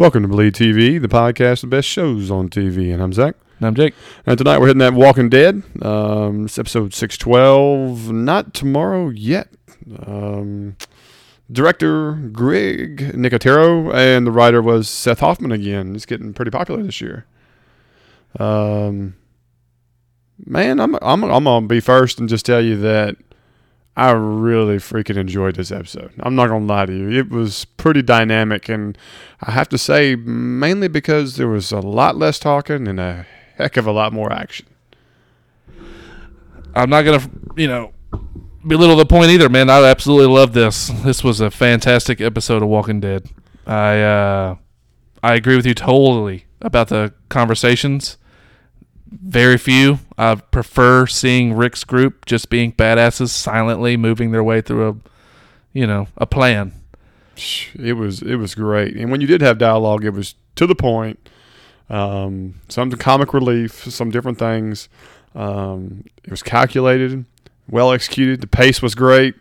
Welcome to Bleed TV, the podcast of the best shows on TV. And I'm Zach. And I'm Jake. And tonight we're hitting that Walking Dead. Um, it's episode 612. Not tomorrow yet. Um, director Greg Nicotero and the writer was Seth Hoffman again. It's getting pretty popular this year. Um, man, I'm, I'm, I'm going to be first and just tell you that I really freaking enjoyed this episode. I'm not going to lie to you. It was pretty dynamic, and I have to say, mainly because there was a lot less talking and a heck of a lot more action. I'm not going to, you know, belittle the point either, man. I absolutely love this. This was a fantastic episode of Walking Dead. I uh, I agree with you totally about the conversations very few. I prefer seeing Rick's group just being badasses, silently moving their way through a, you know, a plan. It was it was great, and when you did have dialogue, it was to the point. Um, some comic relief, some different things. Um, it was calculated, well executed. The pace was great.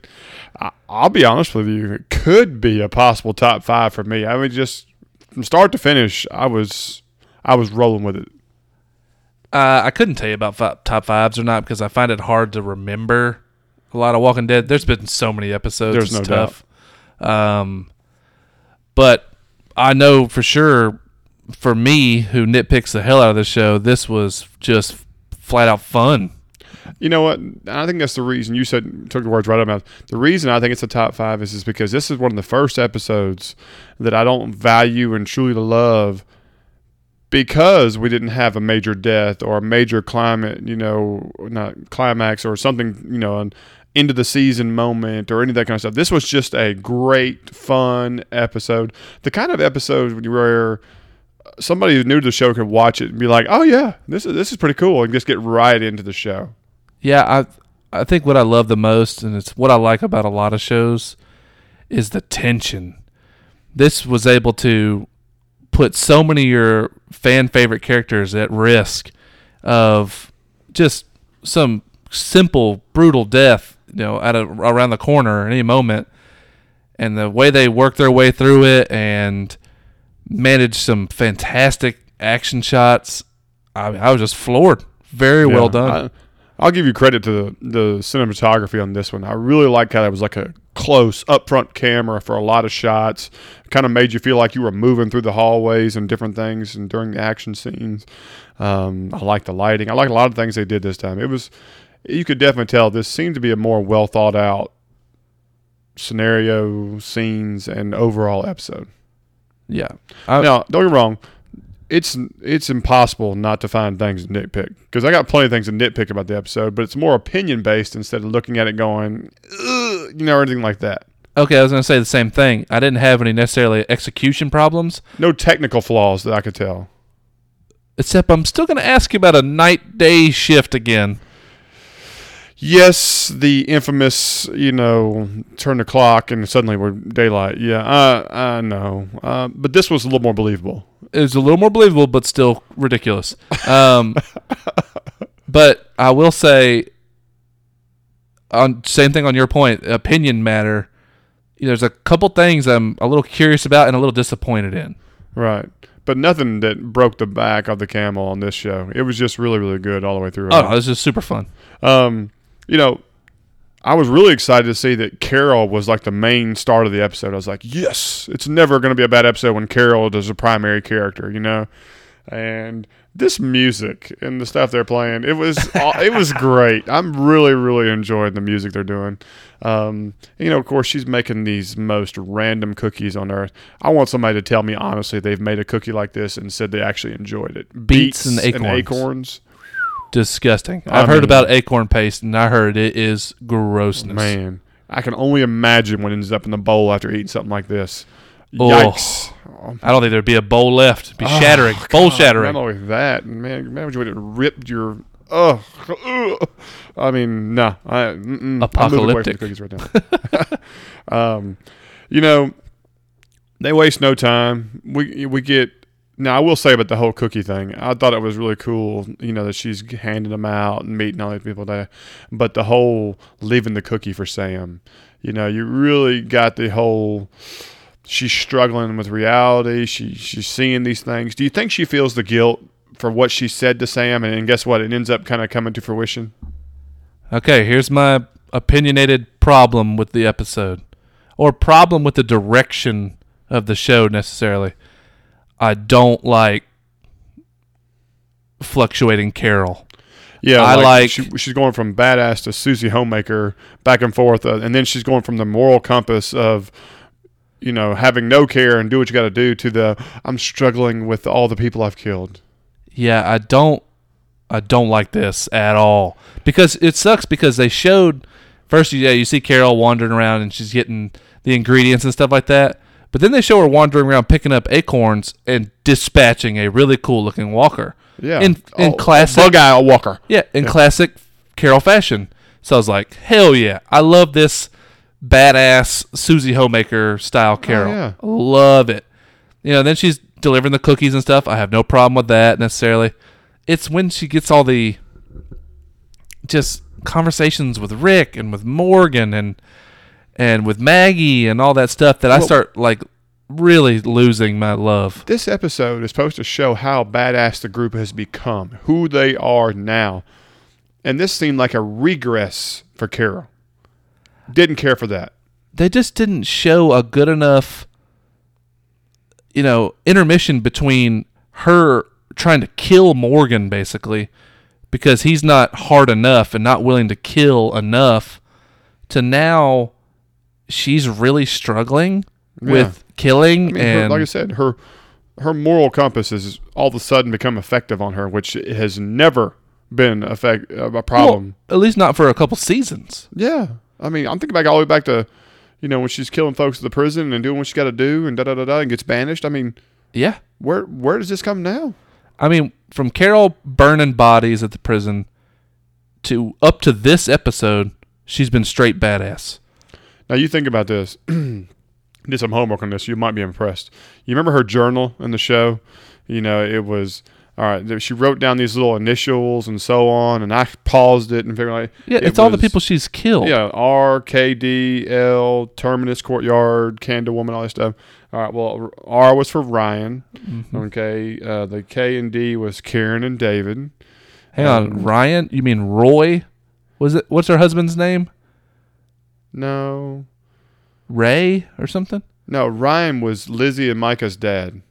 I, I'll be honest with you, it could be a possible top five for me. I mean, just from start to finish, I was I was rolling with it. Uh, I couldn't tell you about five, top fives or not because I find it hard to remember a lot of Walking Dead. There's been so many episodes. There's it's no tough. Um, but I know for sure, for me, who nitpicks the hell out of the show, this was just flat out fun. You know what? I think that's the reason you said took the words right out of my mouth. The reason I think it's a top five is, is because this is one of the first episodes that I don't value and truly love because we didn't have a major death or a major climate, you know, not climax or something, you know, an end of the season moment or any of that kind of stuff. This was just a great, fun episode. The kind of episode where somebody who's new to the show could watch it and be like, "Oh yeah, this is this is pretty cool," and just get right into the show. Yeah, I I think what I love the most, and it's what I like about a lot of shows, is the tension. This was able to put so many of your fan favorite characters at risk of just some simple brutal death, you know, at a, around the corner at any moment, and the way they work their way through it and manage some fantastic action shots. I, I was just floored. Very Yeah, well done. I, will give you credit to the, the cinematography on this one. I really like how it was like a close, upfront camera for a lot of shots. Kind of made you feel like you were moving through the hallways and different things, and during the action scenes. Um, I like the lighting. I like a lot of things they did this time. It was, you could definitely tell this seemed to be a more well thought out scenario, scenes, and overall episode. yeah. I, now, don't get me wrong. It's it's impossible not to find things to nitpick because I got plenty of things to nitpick about the episode, but it's more opinion based instead of looking at it going, you know, or anything like that. Okay, I was going to say the same thing. I didn't have any necessarily execution problems, No technical flaws that I could tell. except I'm still going to ask you about a night day shift again. Yes, the infamous, you know, turn the clock and suddenly we're daylight. Yeah, I I know, uh, but this was a little more believable. It was a little more believable, but still ridiculous. Um, but I will say, on same thing on your point, opinion matter. There's a couple things I'm a little curious about and a little disappointed in. Right. But nothing that broke the back of the camel on this show. It was just really, really good all the way through. Oh, no, this is super fun. Um, you know, I was really excited to see that Carol was like the main start of the episode. I was like, yes, it's never going to be a bad episode when Carol is a primary character, you know. And this music and the stuff they're playing, it was it was great. I'm really, really enjoying the music they're doing. Um, you know, of course, she's making these most random cookies on earth. I want somebody to tell me honestly they've made a cookie like this and said they actually enjoyed it. Beets and acorns. acorns. Disgusting. I I've heard about acorn paste, and I heard it is grossness. Man, I can only imagine what ends up in the bowl after eating something like this. Oh. Yikes! I don't think there'd be a bowl left. It'd be Oh, shattering. bowl God, shattering. Not only that, man, imagine what it ripped your. Oh, I mean, nah. I mm-mm, I'm moving away from the Apocalyptic. cookies right now. um, you know, they waste no time. We we get now. I will say about the whole cookie thing. I thought it was really cool. You know that she's handing them out and meeting all these people there, but the whole leaving the cookie for Sam. You know, you really got the whole she's struggling with reality. She she's seeing these things. Do you think she feels the guilt for what she said to Sam? And, and guess what? It ends up kind of coming to fruition. Okay, here's my opinionated problem with the episode, or problem with the direction of the show necessarily. I don't like fluctuating Carol. Yeah, I like- she, she's going from badass to Susie Homemaker back and forth, uh, and then she's going from the moral compass of, you know, having no care and do what you got to do to the I'm struggling with all the people I've killed. Yeah, I don't I don't like this at all. Because it sucks because they showed first yeah, you see Carol wandering around and she's getting the ingredients and stuff like that. But then they show her wandering around picking up acorns and dispatching a really cool looking walker. Yeah, In in Oh, classic bug eye Walker. Yeah, in classic Carol fashion. So I was like, hell yeah. I love this badass Susie Homemaker style oh, Carol. yeah. Love it. You know, then she's delivering the cookies and stuff. I have no problem with that necessarily. It's when she gets all the just conversations with Rick and with Morgan and and with Maggie and all that stuff that I Well- start like really losing my love. This episode is supposed to show how badass the group has become, who they are now. And this seemed like a regress for Carol. Didn't care for that. they just didn't show a good enough you know intermission between her trying to kill Morgan basically because he's not hard enough and not willing to kill enough to now she's really struggling with killing I mean, her, and like I said, her her moral compass has all of a sudden become effective on her, which has never been effect, a well, problem. at least not for a couple seasons. yeah, I mean, I'm thinking back all the way back to, you know, when she's killing folks at the prison and doing what she's got to do and da da da da and gets banished. I mean, Yeah. where where does this come now? I mean, from Carol burning bodies at the prison to up to this episode, she's been straight badass. Now you think about this. Did some homework on this. You might be impressed. You remember her journal in the show? You know, it was all right. She wrote down these little initials and so on, and I paused it and figured like, Yeah, it it's all the people she's killed. Yeah, R K D L Terminus Courtyard Candle Woman all that stuff. All right. Well, R was for Ryan. Mm-hmm. Okay. Uh, the K and D was Karen and David. Hang on, Um, Ryan? You mean Roy? Was it? What's her husband's name? No, Ray or something? no. Ryan was Lizzie and Micah's dad.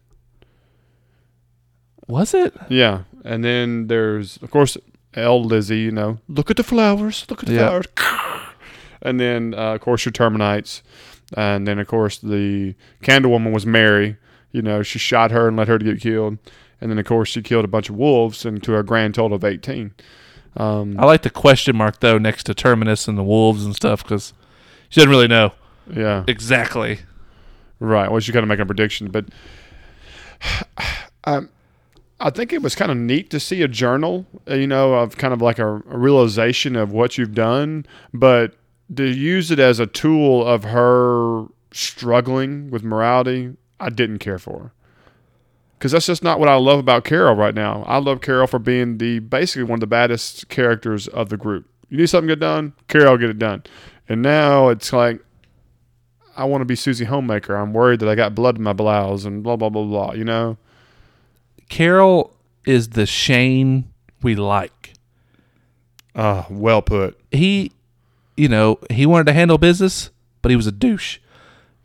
Was it? Yeah, and then there's of course L Lizzie. You know, look at the flowers. Look at the Yeah. flowers. And then uh, of course your Terminites, and then of course the Candle Woman was Mary. You know, she shot her and let her get killed, and then of course she killed a bunch of wolves, and to a grand total of eighteen. Um, I like the question mark though next to Terminus and the wolves and stuff because she doesn't really know yeah, exactly. right. Well, she kind of making a prediction, but um, I think it was kind of neat to see a journal, uh, you know, of kind of like a, a realization of what you've done, but to use it as a tool of her struggling with morality, I didn't care for. Because that's just not what I love about Carol right now. I love Carol for being the basically one of the baddest characters of the group. You need something get done, Carol get it done. And now it's like I want to be Susie Homemaker. I'm worried that I got blood in my blouse and blah blah blah blah. You know. Carol is the Shane we like. Ah, well put. He, you know, he wanted to handle business, but he was a douche.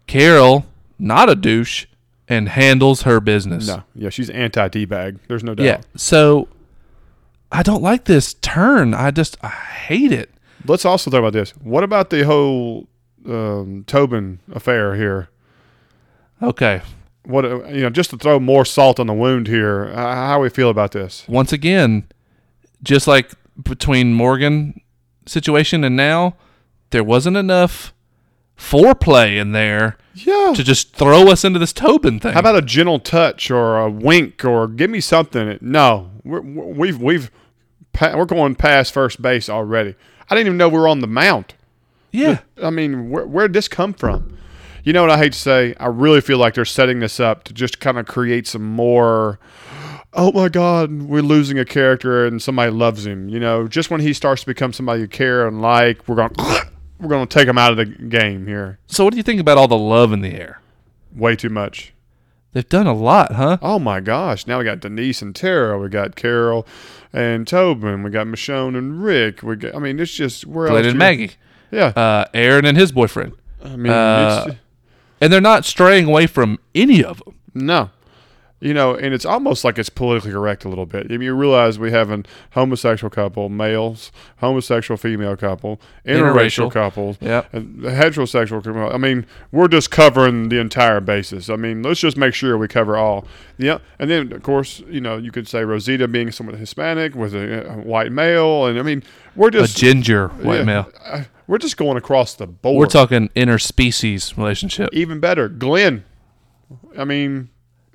Carol, not a douche, and handles her business. No, yeah, she's anti D bag. There's no doubt. Yeah. So I don't like this turn. I just I hate it. Let's also talk about this. What about the whole um, Tobin affair here? Okay. What uh, you know, just to throw more salt on the wound here. How we feel about this? Once again, just like between Morgan situation and now, there wasn't enough foreplay in there Yeah. to just throw us into this Tobin thing. How about a gentle touch or a wink or give me something? No, we're, we've we've we're going past first base already. I didn't even know we were on the mount. yeah. I mean, where where'd this come from? You know what I hate to say? I really feel like they're setting this up to just kind of create some more. Oh my God, we're losing a character and somebody loves him. You know, just when he starts to become somebody you care and like, we're going we're going to take him out of the game here. So what do you think about all the love in the air? way too much. They've done a lot, huh? Oh my gosh! Now we got Denise and Tara. We got Carol and Tobin. We got Michonne and Rick. We got. I mean, it's just where Glenn else and you- Maggie, Yeah. uh, Aaron and his boyfriend, I mean, uh, it's, and they're not straying away from any of them. no. You know, and it's almost like it's politically correct a little bit. I mean, you realize we have a homosexual couple, males, homosexual female couple, interracial, Interracial. couples, Yep. and heterosexual. couple. I mean, we're just covering the entire basis. I mean, let's just make sure we cover all. Yeah, and then of course, you know, you could say Rosita being somewhat Hispanic with a, white male, and I mean, we're just A ginger white yeah, male. uh, We're just going across the board. We're talking interspecies relationship. even better, Glenn. I mean,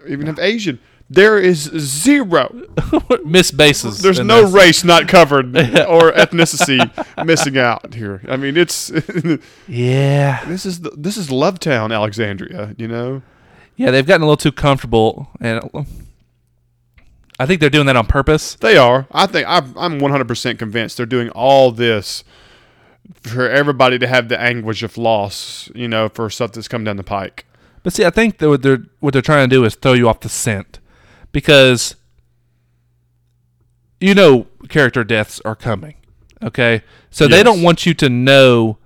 even if Asian, there is zero. Miss bases. There's no this. race not covered or ethnicity missing out here. I mean, it's Yeah. this is the, this is Lovetown, Alexandria. You know, Yeah, they've gotten a little too comfortable, and uh, I think they're doing that on purpose. they are. I think I'm, I'm 100% convinced they're doing all this for everybody to have the anguish of loss. You know, for stuff that's come down the pike. But see, I think that what they're what they're trying to do is throw you off the scent because you know character deaths are coming. Okay, so they don't want you to know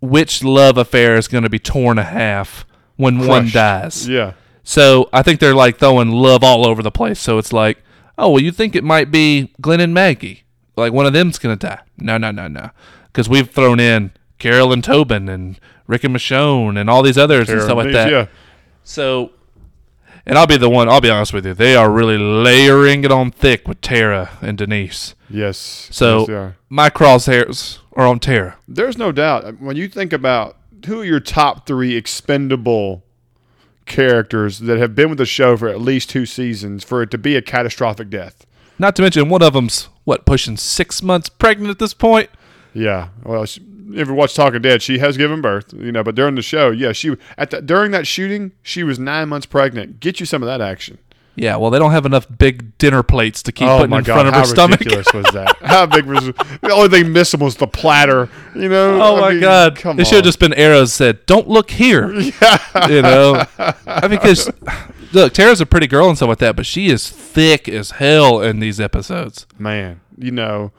which love affair is going to be torn in half when one dies. Yeah. So I think they're like throwing love all over the place. So it's like, oh well, you think it might be Glenn and Maggie, like one of them's gonna die. No, no, no, no, because we've thrown in Carol and Tobin and Rick and Michonne and all these others and stuff like that. Yeah. So, and I'll be the one. I'll be honest with you. They are really layering it on thick with Tara and Denise. Yes. So Yes, my crosshairs are on Tara. There's no doubt uh, when you think about who are your top three expendable characters that have been with the show for at least two seasons for it to be a catastrophic death. Not to mention one of them's what pushing six months pregnant at this point. Yeah. Well, she, if you watch Talking Dead, she has given birth, you know, but during the show, yeah, she at the, during that shooting, she was nine months pregnant. Get you some of that action. Yeah, well, they don't have enough big dinner plates to keep oh putting in god, front of her stomach. How ridiculous was that? How big was the only thing missing was the platter? You know? Oh I my mean, God! Come it should have just been arrows said, "Don't look here." Yeah. You know, I mean, because look, Tara's a pretty girl and stuff like that, but she is thick as hell in these episodes. man, you know,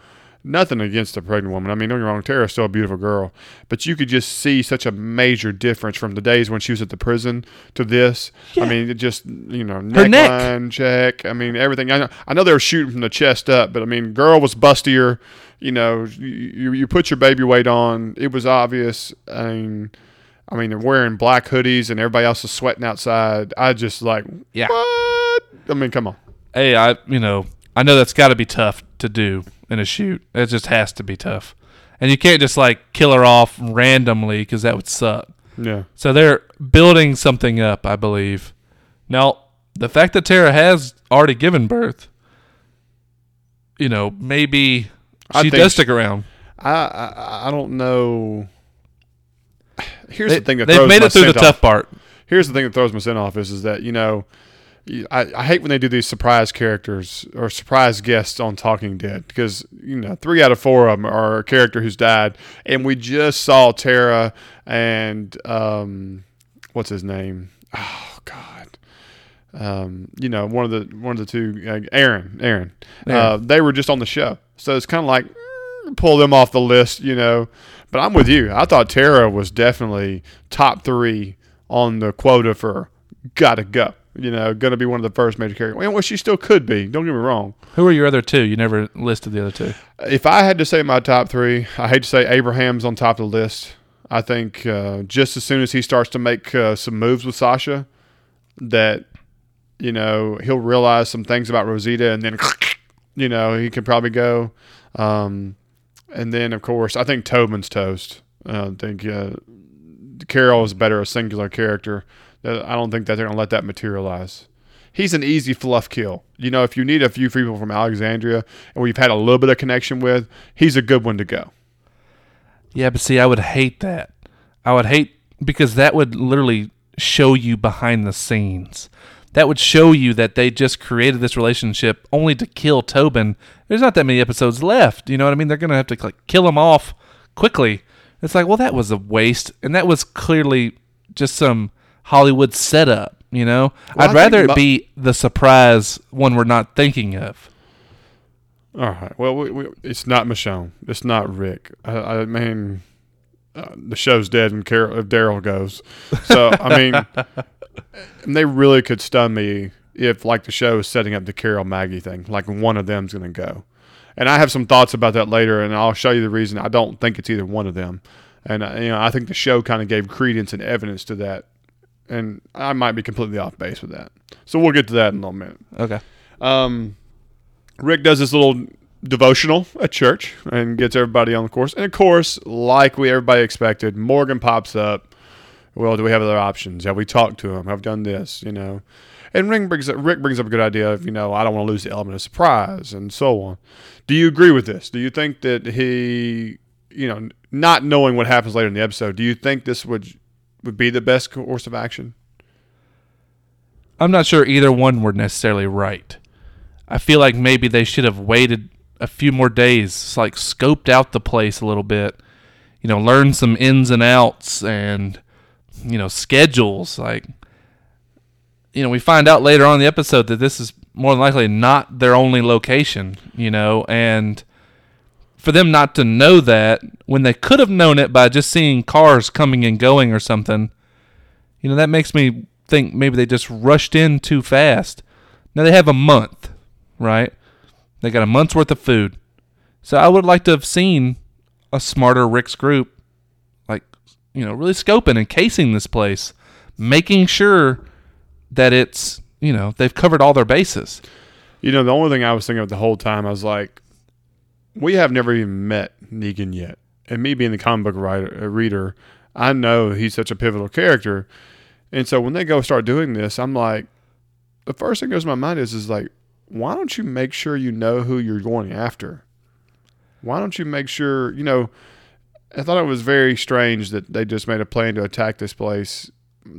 nothing against a pregnant woman. I mean, don't get me wrong, Tara's still a beautiful girl, but you could just see such a major difference from the days when she was at the prison to this. I mean, it just you know, Her neck. neckline check. I mean, everything. I know, I know they were shooting from the chest up, but I mean, girl was bustier. You know, you, you, you put your baby weight on. It was obvious. I mean. I mean, they're wearing black hoodies and everybody else is sweating outside. I just like, Yeah. what? I mean, come on. Hey, I you know I know that's got to be tough to do in a shoot. It just has to be tough, and you can't just like kill her off randomly because that would suck. Yeah. So they're building something up, I believe. Now, the fact that Tara has already given birth, you know, maybe she does she- stick around. I, I I don't know. Here's They, the thing that they've throws made my it through the off. tough part. Here's the thing that throws my scent off is, is that you know, I, I hate when they do these surprise characters or surprise guests on Talking Dead because you know three out of four of them are a character who's died, and we just saw Tara and um, what's his name? Oh God. Um, you know, one of the one of the two, uh, Aaron, Aaron, uh, they were just on the show, so it's kind of like mm, pull them off the list, you know. But I'm with you. I thought Tara was definitely top three on the quota for gotta go. You know, gonna be one of the first major characters. Well, she still could be. Don't get me wrong. Who are your other two? You never listed the other two. If I had to say my top three, I hate to say Abraham's on top of the list. I think uh, just as soon as he starts to make uh, some moves with Sasha, that you know he'll realize some things about Rosita, and then you know he could probably go. Um, and then of course I think Tobin's toast. Uh, I think uh, Carol is better a singular character. I don't think that they're gonna let that materialize. He's an easy fluff kill. You know, if you need a few people from Alexandria and we've had a little bit of connection with, he's a good one to go. Yeah, but see, I would hate that. I would hate because that would literally show you behind the scenes. That would show you that they just created this relationship only to kill Tobin. There's not that many episodes left. You know what I mean? They're gonna have to like kill him off quickly. It's like, well, that was a waste, and that was clearly just some Hollywood setup. You know, Well, I'd rather it be the surprise one we're not thinking of. All right. Well, we, we, it's not Michonne. It's not Rick. I, I mean, uh, the show's dead and Carol, if Daryl goes. So I mean, they really could stun me if like the show is setting up the Carol Maggie thing. Like one of them's going to go. And I have some thoughts about that later, and I'll show you the reason I don't think it's either one of them. And uh, you know, I think the show kind of gave credence and evidence to that, and I might be completely off base with that. So we'll get to that in a little minute. Okay. Um, Rick does this little devotional at church and gets everybody on the course. And of course, like we everybody expected, Morgan pops up. Well, do we have other options? Have we talked to him? I've done this? You know. And Rick brings up, Rick brings up a good idea of you know I don't want to lose the element of surprise and so on. Do you agree with this? Do you think that he, you know, not knowing what happens later in the episode, do you think this would would be the best course of action? I'm not sure either one were necessarily right. I feel like maybe they should have waited a few more days, like scoped out the place a little bit, you know, learn some ins and outs and you know schedules. Like, you know, we find out later on in the episode that this is more than likely not their only location, you know, and for them not to know that when they could have known it by just seeing cars coming and going or something, you know, that makes me think maybe they just rushed in too fast. Now they have a month, right? They got a month's worth of food. So I would like to have seen a smarter Rick's group, like, you know, really scoping and casing this place, making sure that it's, you know, they've covered all their bases. You know, the only thing I was thinking of the whole time, I was like, we have never even met Negan yet. And me being the comic book writer, uh, reader, I know he's such a pivotal character. And so when they go start doing this, I'm like, the first thing that goes to my mind is, is like, why don't you make sure you know who you're going after? Why don't you make sure, you know, I thought it was very strange that they just made a plan to attack this place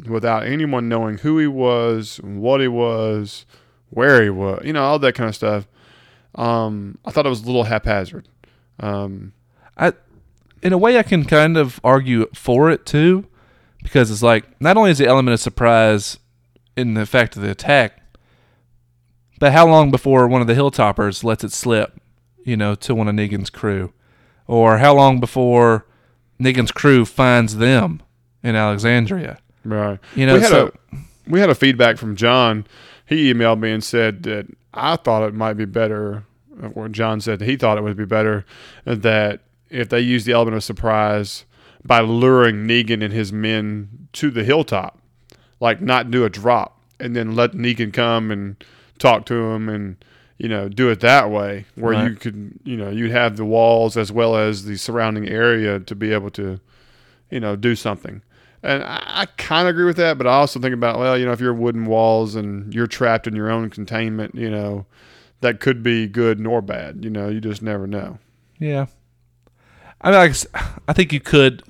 without anyone knowing who he was, what he was, where he was, you know, all that kind of stuff. Um, I thought it was a little haphazard. Um, I, in a way, I can kind of argue for it too, because it's like not only is the element of surprise in the fact of the attack, but how long before one of the hilltoppers lets it slip, you know, to one of Negan's crew, or how long before Negan's crew finds them in Alexandria? right. You know, we had so a we had a feedback from John. He emailed me and said that I thought it might be better, or John said he thought it would be better that if they use the element of surprise by luring Negan and his men to the hilltop, like not do a drop and then let Negan come and talk to him and you know do it that way, where you could you know you'd have the walls as well as the surrounding area to be able to you know do something. And I, I kind of agree with that, but I also think about well, you know, if you're wooden walls and you're trapped in your own containment, you know, that could be good nor bad. You know, you just never know. yeah, I mean, I, I think you could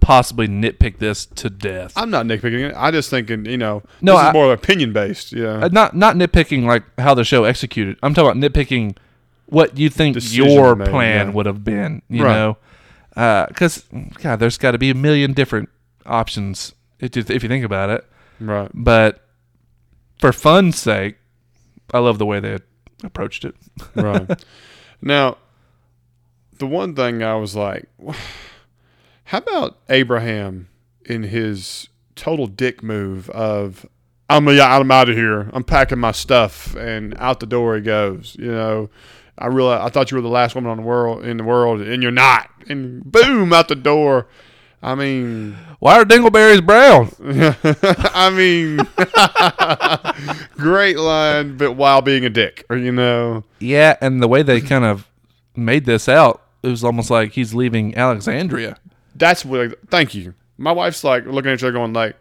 possibly nitpick this to death. I'm not nitpicking it. I just thinking, you know, No, this I- is more opinion based. Yeah, Uh, not not nitpicking like how the show executed. I'm talking about nitpicking what you think Decisions your made, plan yeah. would have been. You Right. know, because God, there's got to be a million different options if you, think about it. right. But for fun's sake, I love the way they approached it. right. Now, the one thing I was like, how about Abraham in his total dick move of, I'm, I'm out of here. I'm packing my stuff, and out the door he goes. You know, I realized I thought you were the last woman on the world in the world, and you're not. And boom, out the door. I mean, Why are dingleberries brown? I mean, great line, but while being a dick, or you know. Yeah, and the way they kind of made this out, it was almost like he's leaving Alexandria. That's what. Thank you. My wife's like looking at each other, going like,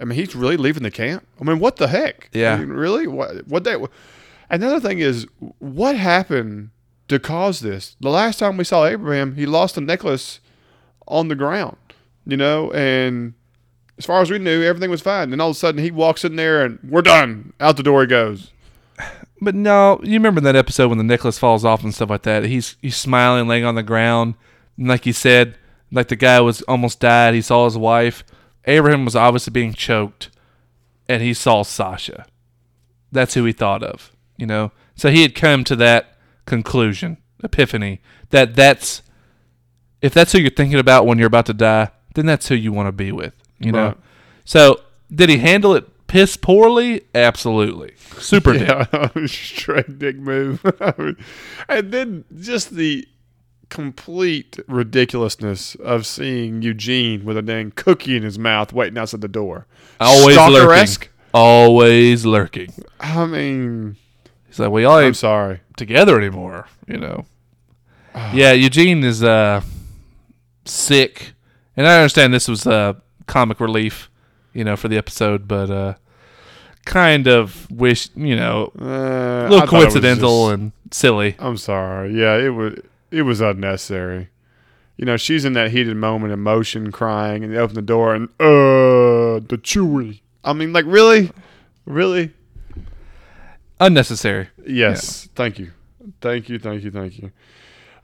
"I mean, he's really leaving the camp. I mean, what the heck? Yeah. I mean, really? What? What they? Another thing is, what happened to cause this? The last time we saw Abraham, he lost a necklace on the ground, you know, and as far as we knew, everything was fine. Then all of a sudden, he walks in there, and we're done. Out the door he goes. But no, you remember that episode when the necklace falls off and stuff like that? He's he's smiling, laying on the ground, and like you said, like the guy was almost died. He saw his wife, Abraham was obviously being choked, and he saw Sasha. That's who he thought of, you know. So he had come to that conclusion, epiphany, that that's if that's who you're thinking about when you're about to die, then that's who you want to be with, you know. Right. So did he handle it piss poorly? Absolutely, super dick. Straight dick move. and then just the complete ridiculousness of seeing Eugene with a dang cookie in his mouth waiting outside the door. Always lurking. Always lurking. I mean, He's like, we all I'm sorry. together anymore, you know. yeah, Eugene is uh sick. And I understand this was uh comic relief, you know, for the episode, but uh kind of wish, you know, Uh, a I little coincidental just- and silly. I'm sorry. Yeah, it was it was unnecessary. You know, she's in that heated moment, emotion, crying, and they open the door and uh the Chewy. I mean, like really, really. Unnecessary. Yes. Thank you. Thank you. Thank you. Thank you.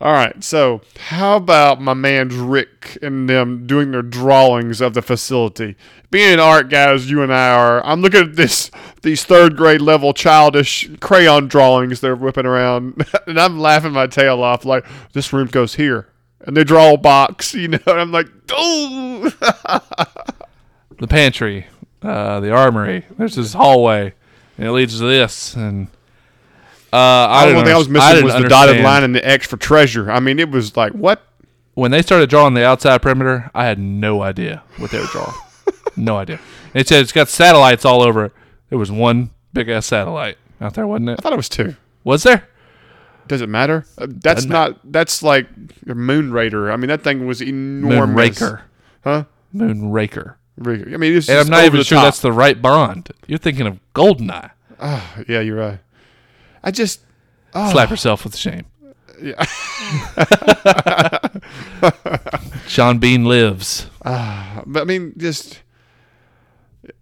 All right. So, how about my man's Rick and them doing their drawings of the facility? Being an art guy as you and I are, I'm looking at this these third grade level childish crayon drawings they're whipping around, and I'm laughing my tail off. Like this room goes here, and they draw a box, you know. And I'm like, oh, The pantry, uh, the armory. There's this hallway, and it leads to this. And uh, I the don't thing I was I missing didn't was the dotted line and the X for treasure. I mean, it was like what? when they started drawing the outside perimeter, I had no idea what they were drawing. no idea. It said it's got satellites all over it. There was one big ass satellite out there, wasn't it? I thought it was two. Was there? Does it matter? Uh, that's Doesn't not. That's like a moon raider. I mean, that thing was enormous. Moon Moonraker. huh? Moonraker. Raker. I mean, it's And I'm not even sure top. that's the right Bond. You're thinking of Goldeneye. Ah, yeah, you're right. I just. Oh, Slap yourself with shame. Yeah. Sean Bean lives. but I mean, just.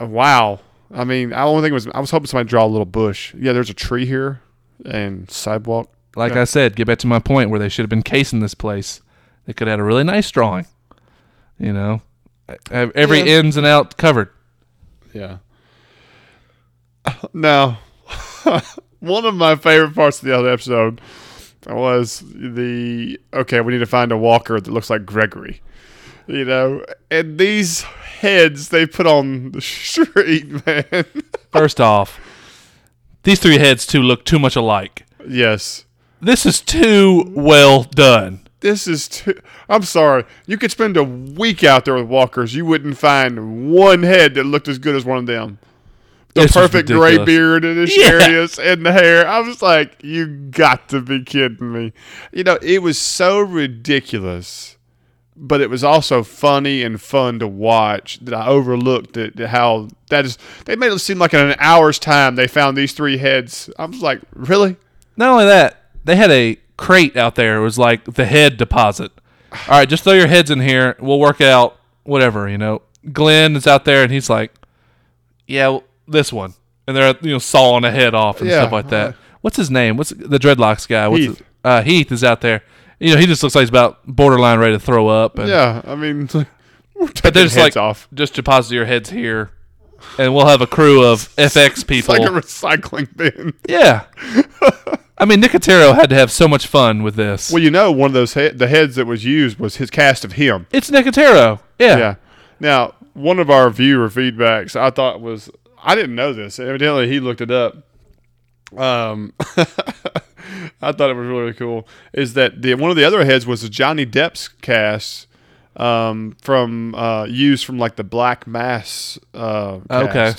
uh, Wow. I mean, I only think it was. I was hoping somebody draw a little bush. Yeah, there's a tree here and sidewalk. Like Yeah. I said, get back to my point where they should have been casing this place. They could have had a really nice drawing. You know, have every Yeah. ins and out covered. Yeah. Now, one of my favorite parts of the other episode was the okay, we need to find a walker that looks like Gregory. You know, and these heads they put on the street, man. First off, these three heads too look too much alike. yes. This is too well done. This is too. I'm sorry. You could spend a week out there with walkers. You wouldn't find one head that looked as good as one of them. The perfect gray beard and the Yeah. and the hair. I was like, you got to be kidding me. You know, it was so ridiculous, but it was also funny and fun to watch that I overlooked it, how that is. They made it seem like in an hour's time they found these three heads. I was like, really? Not only that, they had a crate out there. It was like the head deposit. All right, just throw your heads in here. We'll work out whatever. You know, Glenn is out there and he's like, "Yeah, well, this one," and they're you know sawing a head off and Yeah, stuff like that. uh, What's his name? What's the dreadlocks guy? What's Heath. his- uh, Heath is out there. You know, he just looks like he's about borderline ready to throw up. And, Yeah. I mean, it's like, but they're just like, off. just deposit your heads here, and we'll have a crew of FX It's people. like a recycling bin. yeah. I mean, Nicotero had to have so much fun with this. Well, you know, one of those he- the heads that was used was his cast of him. It's Nicotero. Yeah. Yeah. Now, one of our viewer feedbacks I thought was I didn't know this. Evidently, he looked it up. Um, I thought it was really cool. Is that the one of the other heads was Johnny Depp's cast um, from uh, used from like the Black Mass uh, Okay.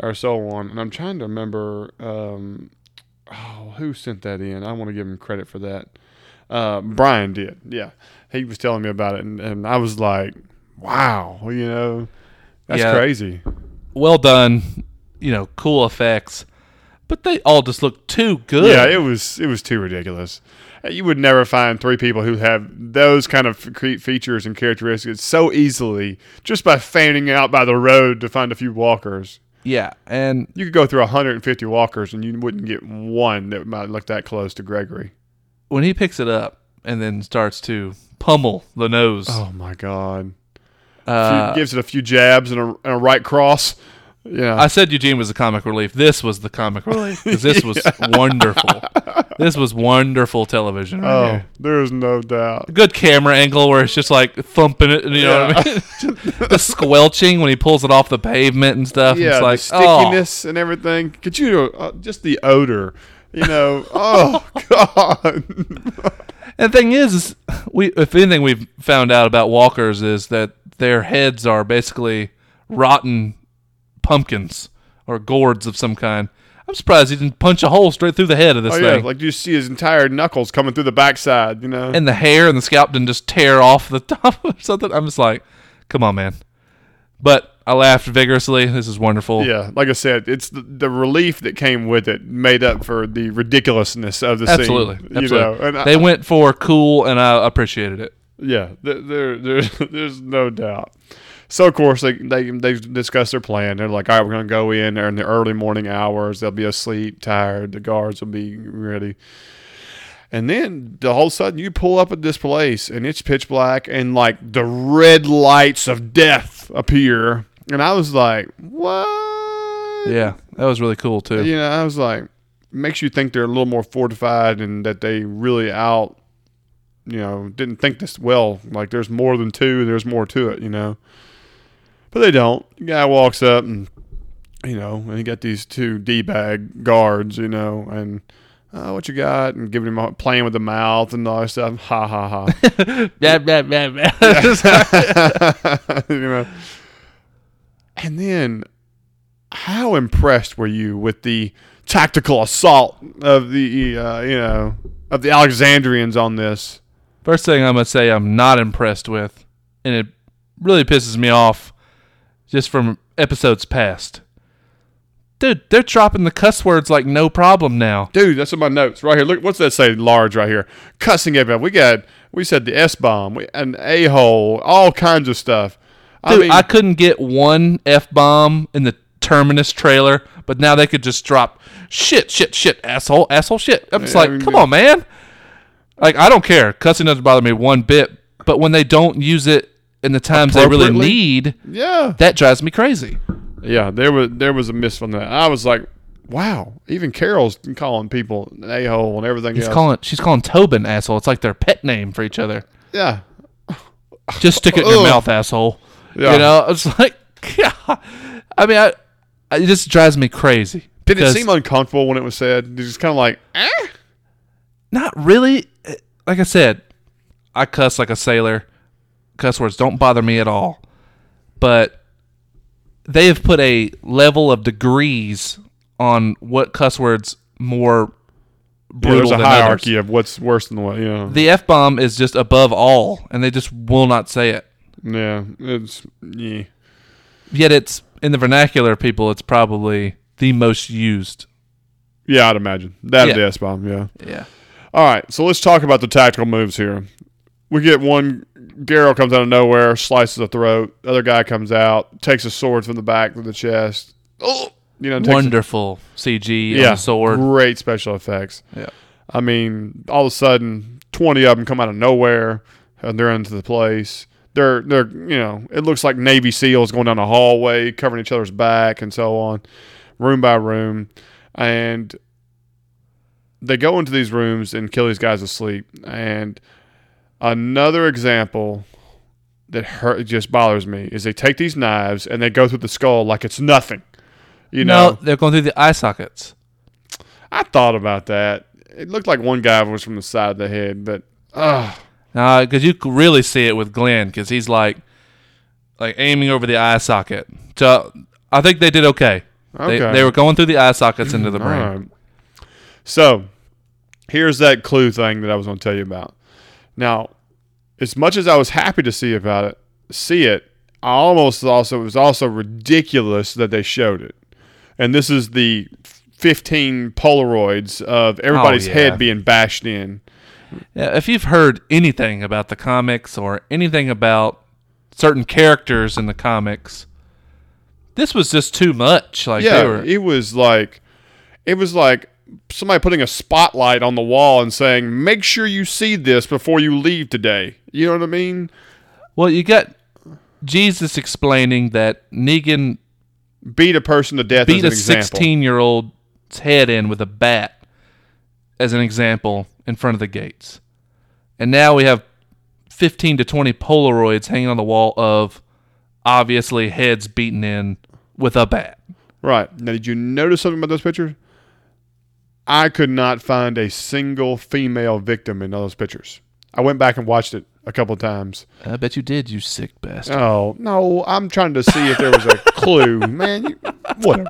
or so on. And I'm trying to remember. Um, oh, who sent that in? I want to give him credit for that. Uh, Brian did. Yeah, he was telling me about it, and, and I was like, "Wow, you know, that's Yeah. crazy." Well done. You know, cool effects. But they all just look too good. Yeah, it was it was too ridiculous. Uh, You would never find three people who have those kind of features and characteristics so easily just by fanning out by the road to find a few walkers. yeah. And You could go through 150 walkers and you wouldn't get one that might look that close to Gregory. when he picks it up and then starts to pummel the nose, Oh my god. Uh, Few- gives it a few jabs and a, and a right cross. Yeah. I said Eugene was the comic relief. This was the comic relief because this was wonderful. This was wonderful television. Right oh, here. there's no doubt. Good camera angle where it's just like thumping it, you know what I mean? the squelching when he pulls it off the pavement and stuff. Yeah, it's like the oh. stickiness and everything. Could you uh, just the odor? You know, oh god. And the thing is, is we if anything we've found out about walkers is that their heads are basically rotten pumpkins or gourds of some kind. I'm surprised he didn't punch a hole straight through the head of this Oh yeah, thing. like you see his entire knuckles coming through the backside. You know. and the hair and the scalp didn't just tear off the top or something. I'm just like, come on, man. But I laughed vigorously. This is wonderful. yeah, like I said, it's the, the relief that came with it made up for the ridiculousness of the Absolutely. scene. Absolutely. You know, and I- they went for cool, and I appreciated it. Yeah, there, there, there's no doubt. So of course they they they discuss their plan. They're like, all right, we're gonna go in there in the early morning hours. They'll be asleep, tired. The guards will be ready. And then the whole sudden you pull up at this place and it's pitch black and like the red lights of death appear. And I was like, what? Yeah, that was really cool too. You know, I was like, makes you think they're a little more fortified and that they really out, you know, didn't think this well. Like there's more than two, there's more to it, you know. But they don't. The guy walks up and, you know, and he got these two d bag guards, you know, and. Uh, what you got? And giving him playing with the mouth and all that stuff. Ha ha ha. Blah, blah, blah, blah. you know. And then, how impressed were you with the tactical assault of the uh, you know of the Alexandrians on this? First thing I'm gonna say, I'm not impressed with, and it really pisses me off, just from episodes past. Dude, they're dropping the cuss words like no problem now. Dude, that's in my notes right here. Look, what's that say? Large right here. Cussing everybody. We got we said the S bomb, an a hole, all kinds of stuff. I Dude, mean, I couldn't get one f bomb in the Terminus trailer, but now they could just drop shit, shit, shit, asshole, asshole, shit. I'm just Yeah, I like, mean, come on, man. Like, I don't care. Cussing doesn't bother me one bit, but when they don't use it in the times they really need, yeah, that drives me crazy. Yeah. There was there was a miss from that. I was like, wow. Even Carol's calling people an a hole and everything He's else. calling, she's calling Tobin asshole. It's like their pet name for each other. yeah, Just stick it in your mouth, asshole. Yeah. You know, it's like, God. I mean, I, it just drives me crazy. Did it seem uncomfortable when it was said? It's just kind of like, eh? Not really. Like I said, I cuss like a sailor. Cuss words don't bother me at all. But they have put a level of degrees on what cuss words more Yeah, there's a than hierarchy others. of what's worse than what. Yeah, The f bomb is just above all, and they just will not say it. yeah. It's yeah. Yet it's in the vernacular, people. It's probably the most used. Yeah, I'd imagine that Yeah. the S bomb. Yeah. Yeah. All right, so let's talk about the tactical moves here. We get one. Garrow comes out of nowhere, slices the throat. Other guy comes out, takes a sword from the back of the chest. Oh, you know, takes a- Wonderful CG yeah, the sword. great special effects. Yeah. I mean, all of a sudden, twenty of them come out of nowhere, and they're into the place. They're they're you know, it looks like Navy SEALs going down a hallway, covering each other's back, and so on, room by room, and they go into these rooms and kill these guys asleep. And another example that hurt just bothers me is they take these knives and they go through the skull like it's nothing. You know, no, they're going through the eye sockets. I thought about that. It looked like one guy was from the side of the head, but uh, No, because you could really see it with Glenn, because he's like, like aiming over the eye socket. So I think they did okay. They, Okay. they were going through the eye sockets into the brain. right. So here's that clue thing that I was going to tell you about. Now, as much as I was happy to see about it, see it, I almost also it was also ridiculous that they showed it. And this is the 15 Polaroids of everybody's Oh, yeah. head being bashed in. Yeah, if you've heard anything about the comics or anything about certain characters in the comics, this was just too much. Like yeah, they were, it was like it was like somebody putting a spotlight on the wall and saying, "Make sure you see this before you leave today." You know what I mean? well, you got Jesus explaining that Negan Beat a person to death beat as an a 16 year old's head in with a bat as an example in front of the gates. And now we have 15 to 20 Polaroids hanging on the wall of obviously heads beaten in with a bat. Right. Now, did you notice something about those pictures? I could not find a single female victim in those pictures. I went back and watched it a couple times. I bet you did, you sick bastard. Oh, no. I'm trying to see if there was a clue. Man, you, whatever.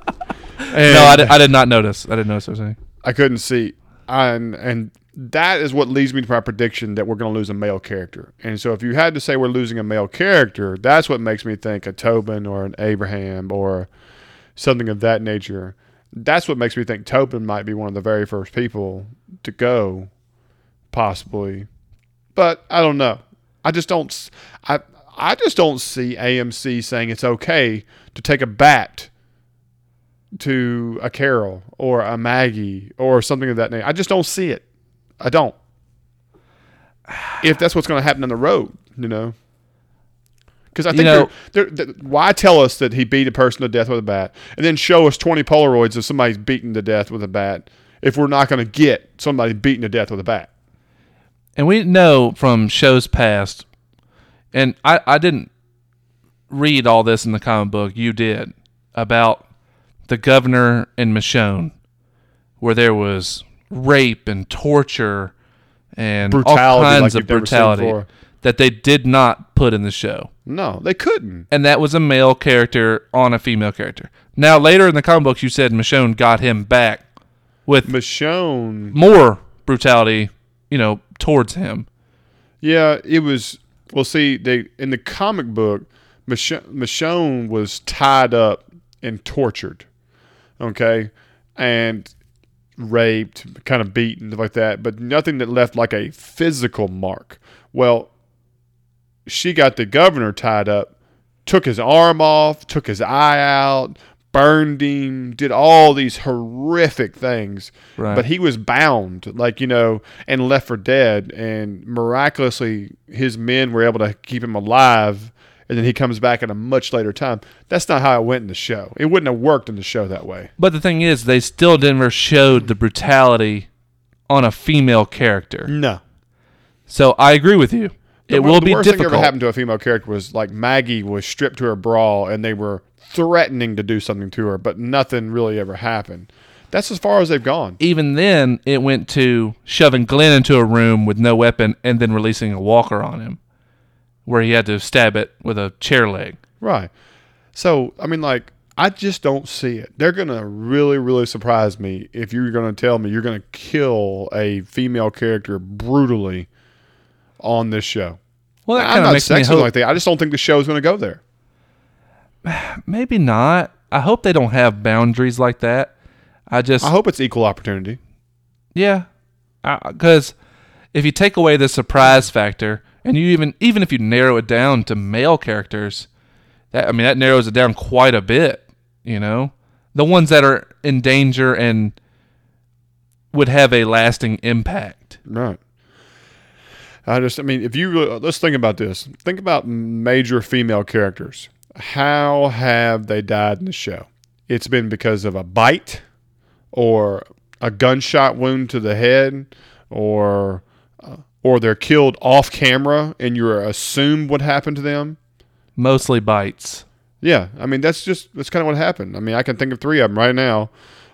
And no, I did, I did not notice. I didn't notice what I was saying. I couldn't see. And, and that is what leads me to my prediction that we're going to lose a male character. And so if you had to say we're losing a male character, that's what makes me think a Tobin or an Abraham or something of that nature. That's what makes me think Tobin might be one of the very first people to go, possibly. But I don't know. I just don't. I I just don't see AMC saying it's okay to take a bat to a Carol or a Maggie or something of that nature. I just don't see it. I don't. If that's what's going to happen on the road, you know. Because I think know- they're, they're, they're- why tell us that he beat a person to death with a bat and then show us 20 Polaroids of somebody's beaten to death with a bat if we're not going to get somebody beaten to death with a bat? And we know from shows past, and I, I didn't read all this in the comic book. You did about the governor and Michonne, where there was rape and torture and all Brutality like kinds you've of brutality. That they did not put in the show. No, they couldn't. And that was a male character on a female character. Now, later in the comic books, you said Michonne got him back with Michonne, more brutality, you know, towards him. yeah, it was. Well, see, they in the comic book, Michonne, Michonne was tied up and tortured, okay, and raped, kind of beaten, like that, but nothing that left like a physical mark. Well, she got the governor tied up, took his arm off, took his eye out, burned him, did all these horrific things. Right. But he was bound, like, you know, and left for dead. And miraculously, his men were able to keep him alive. And then he comes back at a much later time. That's not how it went in the show. It wouldn't have worked in the show that way. But the thing is, they still never showed the brutality on a female character. No. So I agree with you. The It will the be worst difficult. thing ever happened to a female character was like Maggie was stripped to her bra and they were threatening to do something to her, but nothing really ever happened. That's as far as they've gone. Even then, it went to shoving Glenn into a room with no weapon and then releasing a walker on him, where he had to stab it with a chair leg. Right. So, I mean, like, I just don't see it. They're going to really, really surprise me if you're going to tell me you're going to kill a female character brutally on this show. Well, that I'm kind of not makes me sexist hope. like that. I just don't think the show's going to go there. maybe not. I hope they don't have boundaries like that. I just I hope it's equal opportunity. Yeah, because if you take away the surprise factor, and you even even if you narrow it down to male characters, that I mean that narrows it down quite a bit. You know, the ones that are in danger and would have a lasting impact. Right. I just, I mean, if you let's think about this. Think about major female characters. How have they died in the show? It's been because of a bite, or a gunshot wound to the head, or uh, or they're killed off camera, and you're assumed what happened to them. Mostly bites. Yeah, I mean that's just that's kind of what happened. I mean I can think of three of them right now.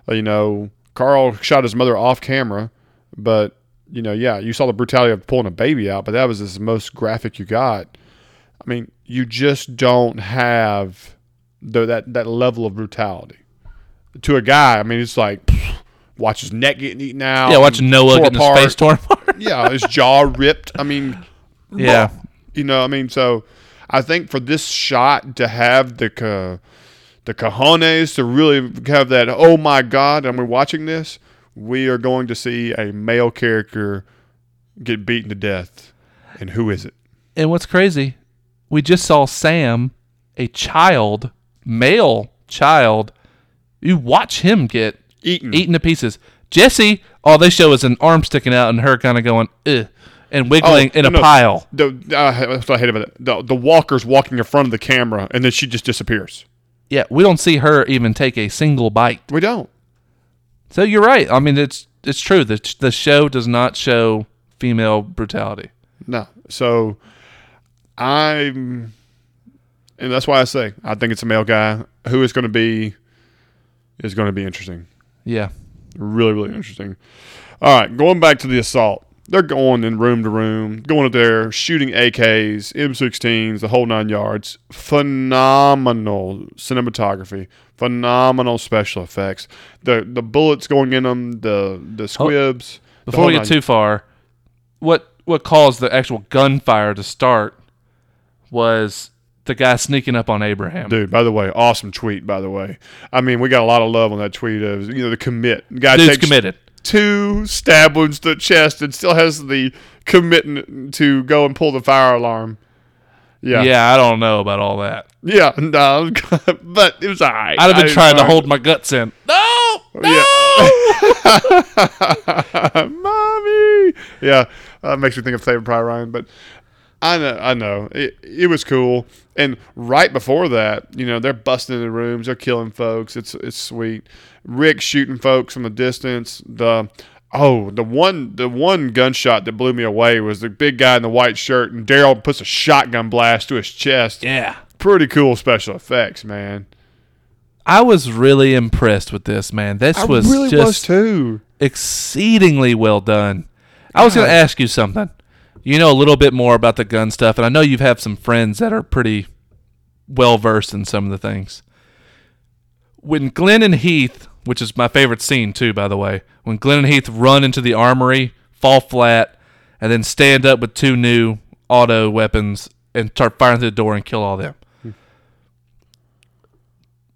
Uh, you know, Carl shot his mother off camera, but you know, yeah, you saw the brutality of pulling a baby out, but that was the most graphic you got. I mean, you just don't have the, that that level of brutality to a guy. I mean, it's like watch his neck getting eaten out. Yeah, watch Noah getting his face torn apart. Yeah, his jaw ripped. I mean, yeah, you know, I mean, so I think for this shot to have the ca- the cojones to really have that, oh my God, and we're watching this, we are going to see a male character get beaten to death. And who is it? and what's crazy, we just saw Sam, a child, male child. You watch him get Eaten. eaten to pieces. Jesse, all they show is an arm sticking out and her kind of going, Ugh. and wiggling Oh, in a pile. The, uh, that's what I hate about it. The, the walker's walking in front of the camera, and then she just disappears. Yeah, we don't see her even take a single bite. We don't. So you're right. I mean, it's it's true. The the show does not show female brutality. No. So I'm, and that's why I say I think it's a male guy. Who is going to be is going to be interesting. Yeah. Really, really interesting. All right, going back to the assault. They're going in room to room, going up there, shooting AKs, M16s, the whole nine yards. Phenomenal cinematography, phenomenal special effects. The the bullets going in them, the the squibs. the Before whole we get too far, what what caused the actual gunfire to start was the guy sneaking up on Abraham. Dude, by the way, awesome tweet. By the way, I mean we got a lot of love on that tweet. Of you know the commit guy Dude's takes committed. Two stab wounds to the chest and still has the commitment to go and pull the fire alarm. Yeah, Yeah. I don't know about all that. yeah, no, but it was alright. I'd have been didn't trying to hold my guts in. No, no. Yeah. mommy. Yeah, uh, makes me think of Saving Private Ryan, but I know, I know, it, it was cool. And right before that, you know, they're busting into rooms, they're killing folks. It's it's sweet. Rick shooting folks from a distance. The oh, the one the one gunshot that blew me away was the big guy in the white shirt, and Daryl puts a shotgun blast to his chest. Yeah. Pretty cool special effects, man. I was really impressed with this, man. This I was really just was too. exceedingly well done. I was going to ask you something. You know a little bit more about the gun stuff, and I know you've had some friends that are pretty well versed in some of the things. When Glenn and Heath, which is my favorite scene too, by the way, when Glenn and Heath run into the armory, fall flat, and then stand up with two new auto weapons and start firing through the door and kill all them.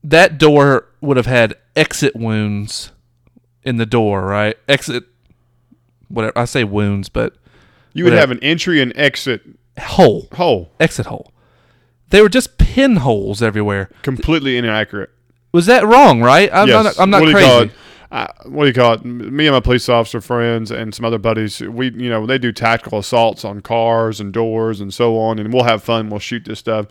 That door would have had exit wounds in the door, right? Exit, whatever. I say wounds, but You would Whatever. have an entry and exit hole, hole. exit hole. They were just pinholes everywhere. Completely inaccurate. Was that wrong? Right? I'm yes. not. I'm not what Do you call crazy. Uh, what do you call it? Me and my police officer friends and some other buddies, we you know they do tactical assaults on cars and doors and so on, and we'll have fun. We'll shoot this stuff.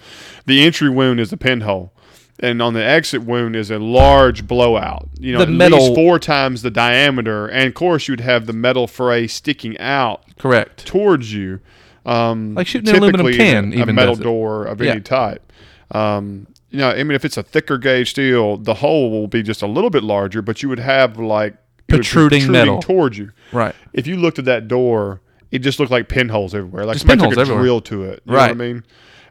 The entry wound is a pinhole, and on the exit wound is a large blowout. You know, The at metal- least four times the diameter, and of course you'd have the metal fray sticking out Correct. towards you. Um, Like shooting an aluminum can a, a even metal door of Yeah. any type. Um, you know, I mean, if it's a thicker gauge steel, the hole will be just a little bit larger, but you would have like be Protruding metal. towards you. Right. If you looked at that door, it just looked like pinholes everywhere, like Just somebody pinholes took a everywhere. drill to it. You Right. know what I mean?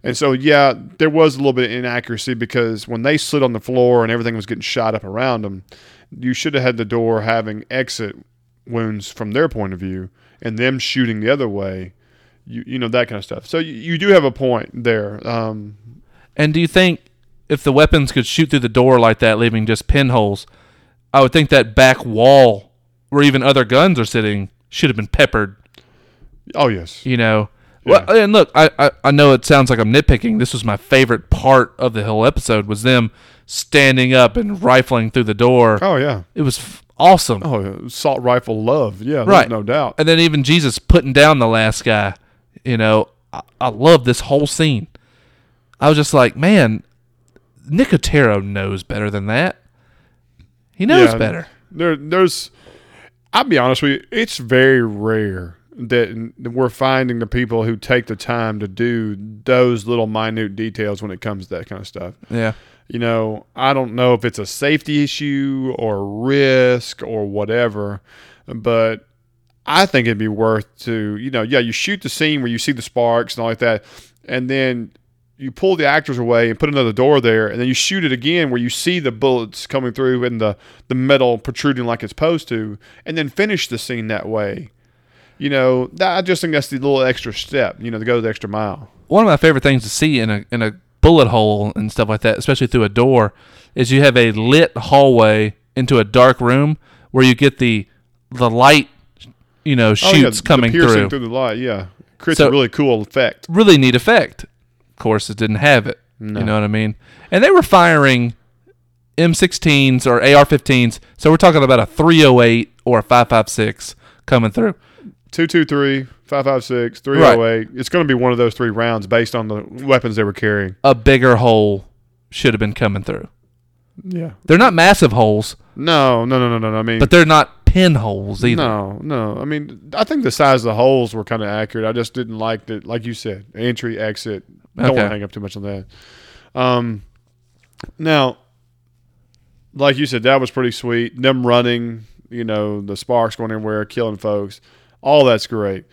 And so, yeah, there was a little bit of inaccuracy because when they slid on the floor and everything was getting shot up around them, you should have had the door having exit wounds from their point of view and them shooting the other way. You, you know that kind of stuff. So you, you do have a point there. Um, And do you think if the weapons could shoot through the door like that, leaving just pinholes, I would think that back wall where even other guns are sitting should have been peppered. oh yes, You know. Yeah. Well, and look, I, I I know it sounds like I'm nitpicking. This was my favorite part of the whole episode was them standing up and rifling through the door. oh yeah, It was f- awesome. oh assault rifle love. Yeah, Right. no doubt. And then even Jesus putting down the last guy. You know, I, I love this whole scene. I was just like, man, Nicotero knows better than that. He knows Yeah, better. There, there's. I'll be honest with you. It's very rare that we're finding the people who take the time to do those little minute details when it comes to that kind of stuff. Yeah. You know, I don't know if it's a safety issue or risk or whatever, but I think it'd be worth to, you know, yeah, you shoot the scene where you see the sparks and all like that, and then you pull the actors away and put another door there, and then you shoot it again where you see the bullets coming through and the, the metal protruding like it's supposed to, and then finish the scene that way. You know, that, I just think that's the little extra step, you know, to go the extra mile. One of my favorite things to see in a in a bullet hole and stuff like that, especially through a door, is you have a lit hallway into a dark room where you get the the light, you know, Oh, shoots yeah, the coming piercing through. through the light, yeah. Creates So- a really cool effect. Really neat effect. Of course, it didn't have it. No. You know what I mean? And they were firing M16s or AR-15s, so we're talking about a 308 or a 556 coming through. 223, 556, 308. It's going to be one of those three rounds based on the weapons they were carrying. A bigger hole should have been coming through. Yeah. They're not massive holes, No, no, no, no, no. no. I mean, but they're not pinholes either. no, no. I mean, I think the size of the holes were kind of accurate. I just didn't like that, like you said, entry, exit. Don't want Okay. to hang up too much on that. Um, now, like you said, that was pretty sweet. Them running, you know, the sparks going everywhere, killing folks. All that's great.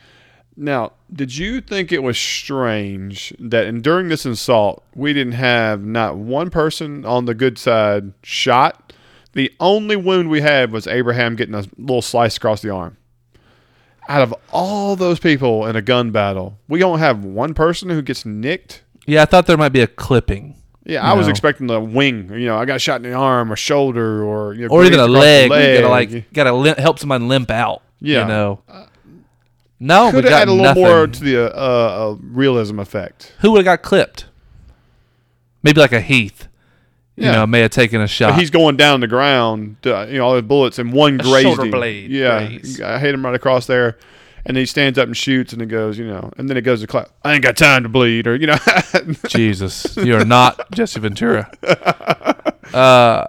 Now, did you think it was strange that in, during this assault, we didn't have not one person on the good side shot? The only wound we had was Abraham getting a little slice across the arm. Out of all those people in a gun battle, we don't have one person who gets nicked. Yeah, I thought there might be a clipping. Yeah, I was expecting a wing. You know, I got shot in the arm or shoulder or you know, or even a the leg. You gotta like gotta lim- help somebody limp out. Yeah. you know. No, we Could have got had a little nothing. more to the uh, uh, realism effect. Who would have got clipped? Maybe like a Heath. You Yeah. know, may have taken a shot. But he's going down the ground, uh, you know, all the bullets, and one A grazed shoulder him. blade Yeah, graze. I hit him right across there, and he stands up and shoots, and it goes, you know, and then it goes to clap. I ain't got time to bleed, or you know, Jesus, you are not Jesse Ventura. Uh,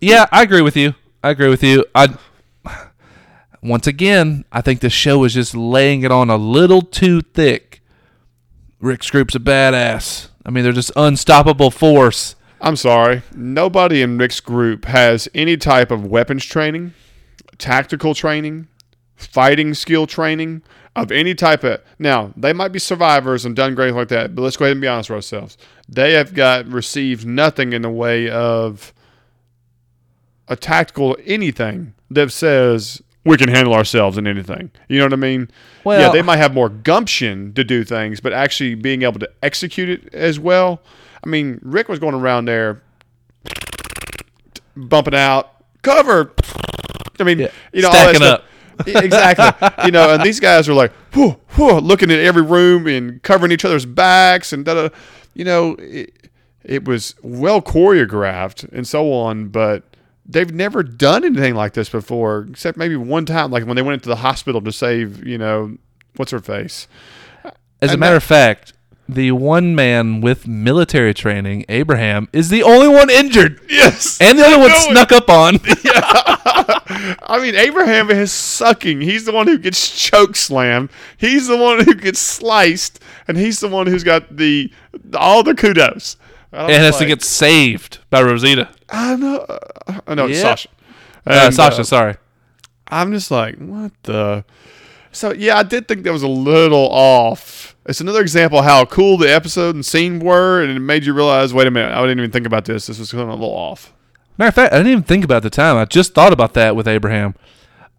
yeah, I agree with you. I agree with you. I once again, I think the show is just laying it on a little too thick. Rick's group's a badass. I mean, they're just unstoppable force. I'm sorry, nobody in Rick's group has any type of weapons training, tactical training, fighting skill training of any type of. Now they might be survivors and done great like that, but let's go ahead and be honest with ourselves. They have got received nothing in the way of a tactical anything that says we can handle ourselves in anything. You know what I mean? yeah, they might have more gumption to do things, but actually being able to execute it as well. I mean, Rick was going around there bumping out cover. I mean, Yeah, you know, stacking all that stuff. Exactly. you know, and these guys are like, whew, whew, looking at every room and covering each other's backs and da da. You know, it, it was well choreographed and so on, but they've never done anything like this before, except maybe one time, like when they went into the hospital to save, you know, what's her face. As a And matter of fact, the one man with military training, Abraham, is the only one injured. Yes. And the other one snuck up on. I mean, Abraham is sucking. He's the one who gets choke slammed. He's the one who gets sliced, and he's the one who's got the all the kudos. And has to get saved by Rosita. I know. I know. It's Yeah. Sasha. Uh, And, Sasha, uh, sorry. I'm just like, what the? So yeah, I did think that was a little off. It's another example of how cool the episode and scene were, and it made you realize, wait a minute, I didn't even think about this. This was kind of a little off. Matter of fact, I didn't even think about the time. I just thought about that with Abraham.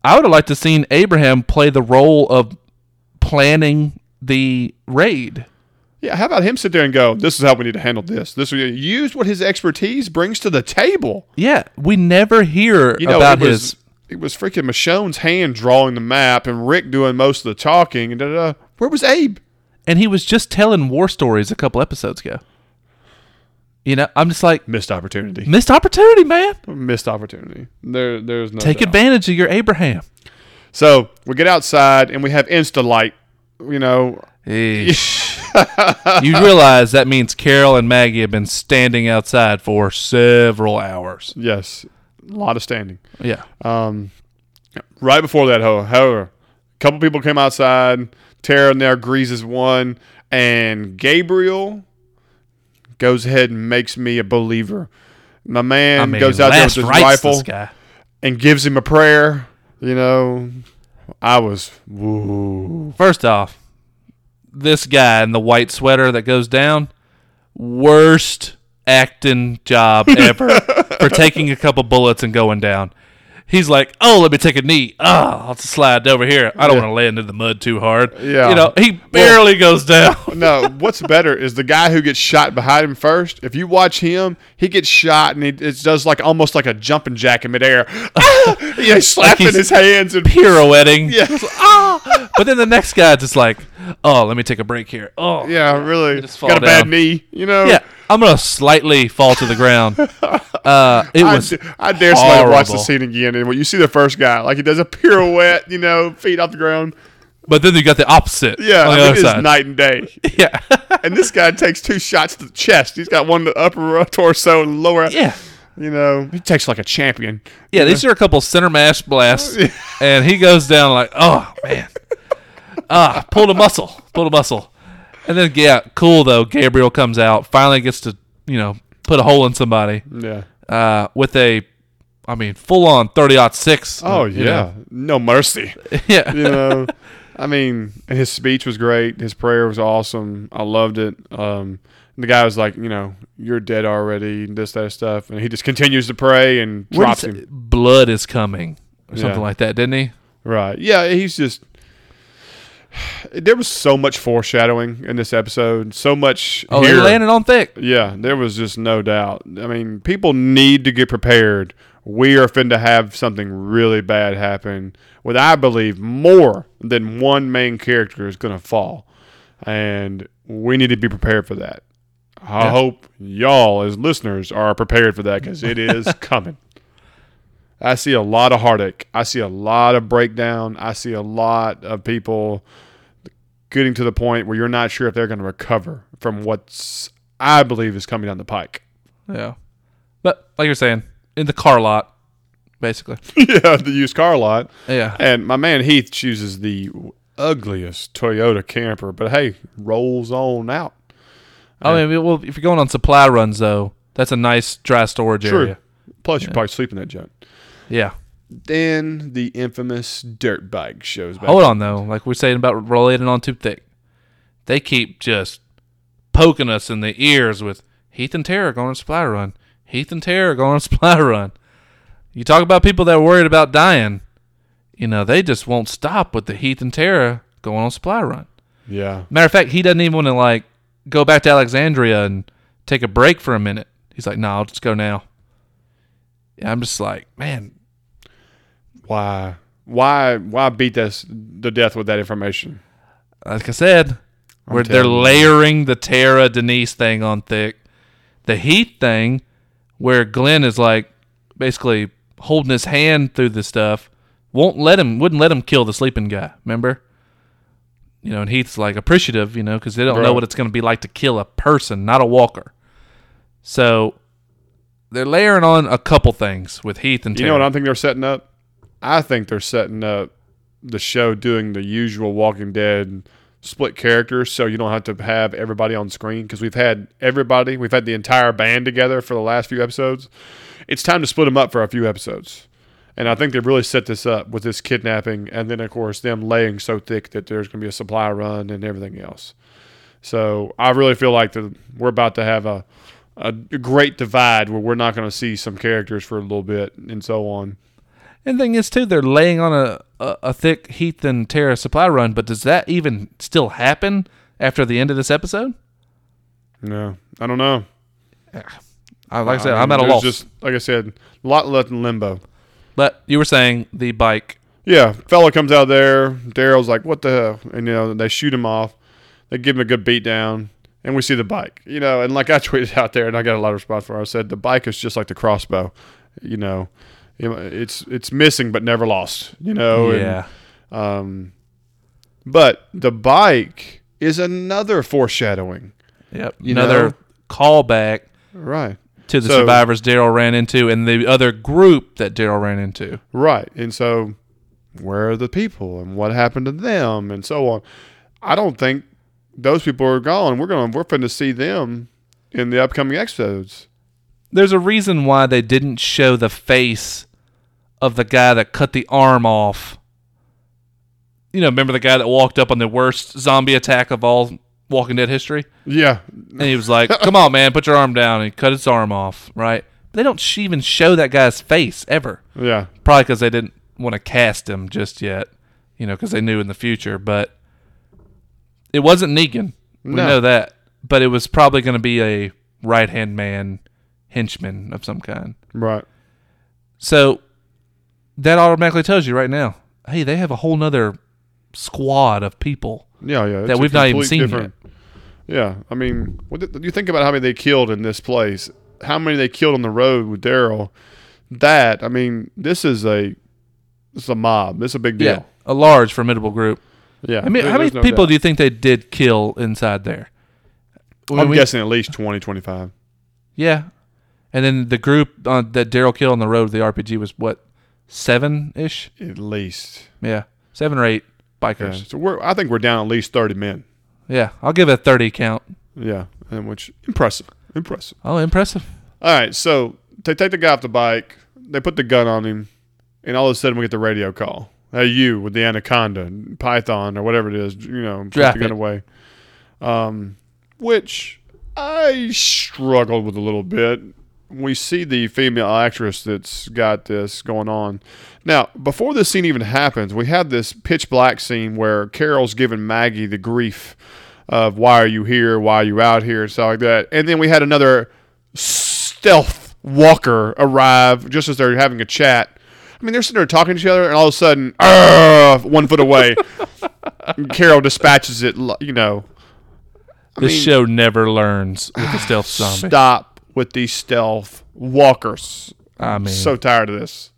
I would have liked to seen Abraham play the role of planning the raid. Yeah, how about him sit there and go, this is how we need to handle this. This use what his expertise brings to the table. Yeah, we never hear You know, about it was, his. It was freaking Michonne's hand drawing the map and Rick doing most of the talking. And da, da, da. Where was Abe? And he was just telling war stories a couple episodes ago. You know, I'm just like, Missed opportunity. missed opportunity, man. Missed opportunity. There, there's no Take doubt. advantage of your Abraham. So we get outside and we have Insta light. You know. you realize that means Carol and Maggie have been standing outside for several hours. yes, a lot of standing. Yeah. Um, right before that, however, a couple people came outside. Tara and there greases one, and Gabriel goes ahead and makes me a believer. My man I mean, goes out there with his rifle and gives him a prayer. You know, I was woo. First off, this guy in the white sweater that goes down, worst acting job ever for taking a couple bullets and going down. He's like, "Oh, let me take a knee. Ah, I'll slide over here. I don't want to land in the mud too hard." Yeah. you know, he barely goes down. no, what's better is the guy who gets shot behind him first. If you watch him, he gets shot and he does like almost like a jumping jack in midair. Ah! yeah, he's slapping he's his hands and Pirouetting. yeah. Ah, but then the next guy just like, oh, let me take a break here. Oh, Yeah, really. Got a bad knee, you know? yeah. I'm gonna slightly fall to the ground. Uh, it I, was d- I dare somebody to watch the scene again, and when you see the first guy, like he does a pirouette, you know, feet off the ground. But then you got the opposite. Yeah, on I mean, it's side. night and day. Yeah, and this guy takes two shots to the chest. He's got one to the upper torso and lower. yeah, You know, he takes like a champion. yeah. These are a couple center mash blasts, and he goes down like, oh man, ah, pulled a muscle, pulled a muscle, and then yeah, cool though. Gabriel comes out, finally gets to you know put a hole in somebody Yeah. uh, with a, I mean, full on thirty aught six. Oh yeah, no mercy. yeah, You know, I mean, his speech was great. His prayer was awesome. I loved it. Um, the guy was like, you know, you're dead already, and this, that stuff, and he just continues to pray and drops him. blood is coming or something Yeah. like that, didn't he? Right. Yeah, he's just. There was so much foreshadowing in this episode. So much. Oh, here. they landed on thick. Yeah, there was just no doubt. I mean, people need to get prepared. We are fin to have something really bad happen with, I believe, more than one main character is going to fall. And we need to be prepared for that. I Yeah. hope y'all, as listeners, are prepared for that because it is coming. I see a lot of heartache. I see a lot of breakdown. I see a lot of people getting to the point where you're not sure if they're going to recover from what's I believe is coming down the pike. Yeah, but like you're saying, in the car lot, basically. yeah, the used car lot. Yeah, And my man Heath chooses the ugliest Toyota camper, but hey, rolls on out. I mean, well, if you're going on supply runs though, that's a nice dry storage True. area. Plus, you probably sleep in that junk. Yeah. Then the infamous dirt bike shows back. Hold on though, like we're saying about rolling on too thick, they keep just poking us in the ears with Heath and Tara going on supply run. Heath and Tara going on supply run. You talk about people that are worried about dying. You know, they just won't stop with the Heath and Tara going on supply run. Yeah. Matter of fact, he doesn't even want to like go back to Alexandria and take a break for a minute. He's like, "No, I'll just go now." I'm just like, man, Why? Why? Why beat us to death with that information? like I said, where they're you. layering the Tara Denise thing on thick. The Heath thing, where Glenn is like basically holding his hand through the stuff, won't let him, wouldn't let him kill the sleeping guy. Remember? You know, and Heath's like appreciative, you know, because they don't know what it's going to be like to kill a person, not a walker. So they're layering on a couple things with Heath and You Tara. know what I think they're setting up? I think they're setting up the show doing the usual Walking Dead split characters, so you don't have to have everybody on screen because we've had everybody, we've had the entire band together for the last few episodes. It's time to split them up for a few episodes, and I think they've really set this up with this kidnapping, and then of course them laying so thick that there's going to be a supply run and everything else. So I really feel like the, we're about to have a a great divide where we're not going to see some characters for a little bit and so on. And the thing is, too, they're laying on a, a, a thick Heath and Tara supply run, but does that even still happen after the end of this episode? No, I don't know. I, like I said, I I'm mean, at a loss. Just like I said, a lot left in limbo. but you were saying the bike. Yeah, fella comes out there. Daryl's like, "What the hell?" And you know, they shoot him off. They give him a good beat down, and we see the bike. You know, and like I tweeted out there, and I got a lot of response for. It, I said the bike is just like the crossbow. You know, it's it's missing but never lost. You know, and, yeah. um, but the bike is another foreshadowing. Yep. Another know? callback Right. to the So- survivors Daryl ran into and the other group that Daryl ran into. Right. And so, where are the people and what happened to them and so on? I don't think those people are gone. We're going to, we're to see them in the upcoming episodes. There's a reason why they didn't show the face of the guy that cut the arm off. You know, remember the guy that walked up on the worst zombie attack of all Walking Dead history? Yeah. And he was like, "Come on, man, put your arm down." And he cut his arm off. Right? They don't even show that guy's face ever. Yeah. Probably because they didn't want to cast him just yet. You know, because they knew in the future. But it wasn't Negan. We No. know that. But it was probably going to be a right hand man, henchman of some kind. Right. So that automatically tells you right now, hey, they have a whole nother squad of people. Yeah, yeah. That we've not even seen yet. Yeah, I mean, what you think about how many they killed in this place, how many they killed on the road with Daryl. That I mean, this is a this is a mob. This is a big Yeah, deal. a large, formidable group. Yeah. I mean, there- how many there's no people doubt. do you think they did kill inside there? I mean, I'm we- guessing at least 20, 25. Yeah, and then the group uh, that Daryl killed on the road with the RPG was what seven ish? At least. Yeah, seven or eight Yeah. bikers. So we're I think we're down at least 30 men. Yeah, I'll give it a thirty count. Yeah, and which impressive, impressive. Oh, impressive. All right, so they take the guy off the bike, they put the gun on him, and all of a sudden we get the radio call. Hey, you with the anaconda, python, or whatever it is, you know, put Drop the gun it. away. Um, which I struggled with a little bit. We see the female actress that's got this going on. Now, before this scene even happens, we have this pitch black scene where Carol's giving Maggie the grief of why are you here, why are you out here, and stuff like that. And then we had another stealth walker arrive just as they're having a chat. I mean, they're sitting there talking to each other, and all of a sudden, one foot away, Carol dispatches it. You know, I This mean, show never learns with the stealth zombie. stop with these stealth walkers. I mean, So tired of this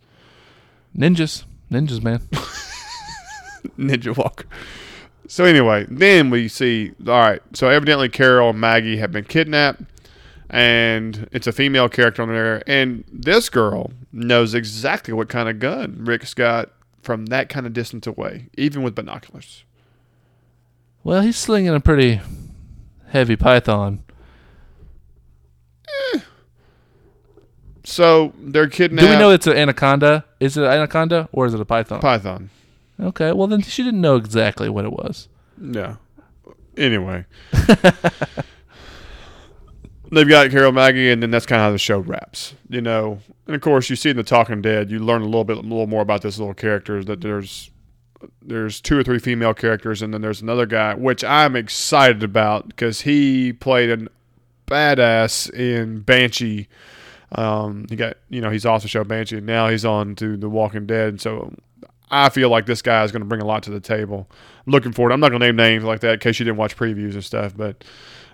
ninjas, ninjas, man. ninja walker. So anyway, then we see. All right, so evidently Carol and Maggie have been kidnapped, and it's a female character on there, and this girl knows exactly what kind of gun Rick's got from that kind of distance away, even with binoculars. Well, he's slinging a pretty heavy python. So they're kidnapped. Do we know it's an anaconda? Is it an anaconda or is it a python? Python? okay, well then she didn't know exactly what it was. Yeah. Anyway, they've got Carol Maggie, and then that's kind of how the show wraps. You know, and of course, you see in the Talking Dead, you learn a little bit, a little more about this little character. That there's there's two or three female characters, and then there's another guy, which I'm excited about because he played a badass in Banshee. Um, he got you know he's off the show Banshee, and now he's on to The Walking Dead. So I feel like this guy is going to bring a lot to the table. Looking forward. I'm not going to name names like that in case you didn't watch previews and stuff, but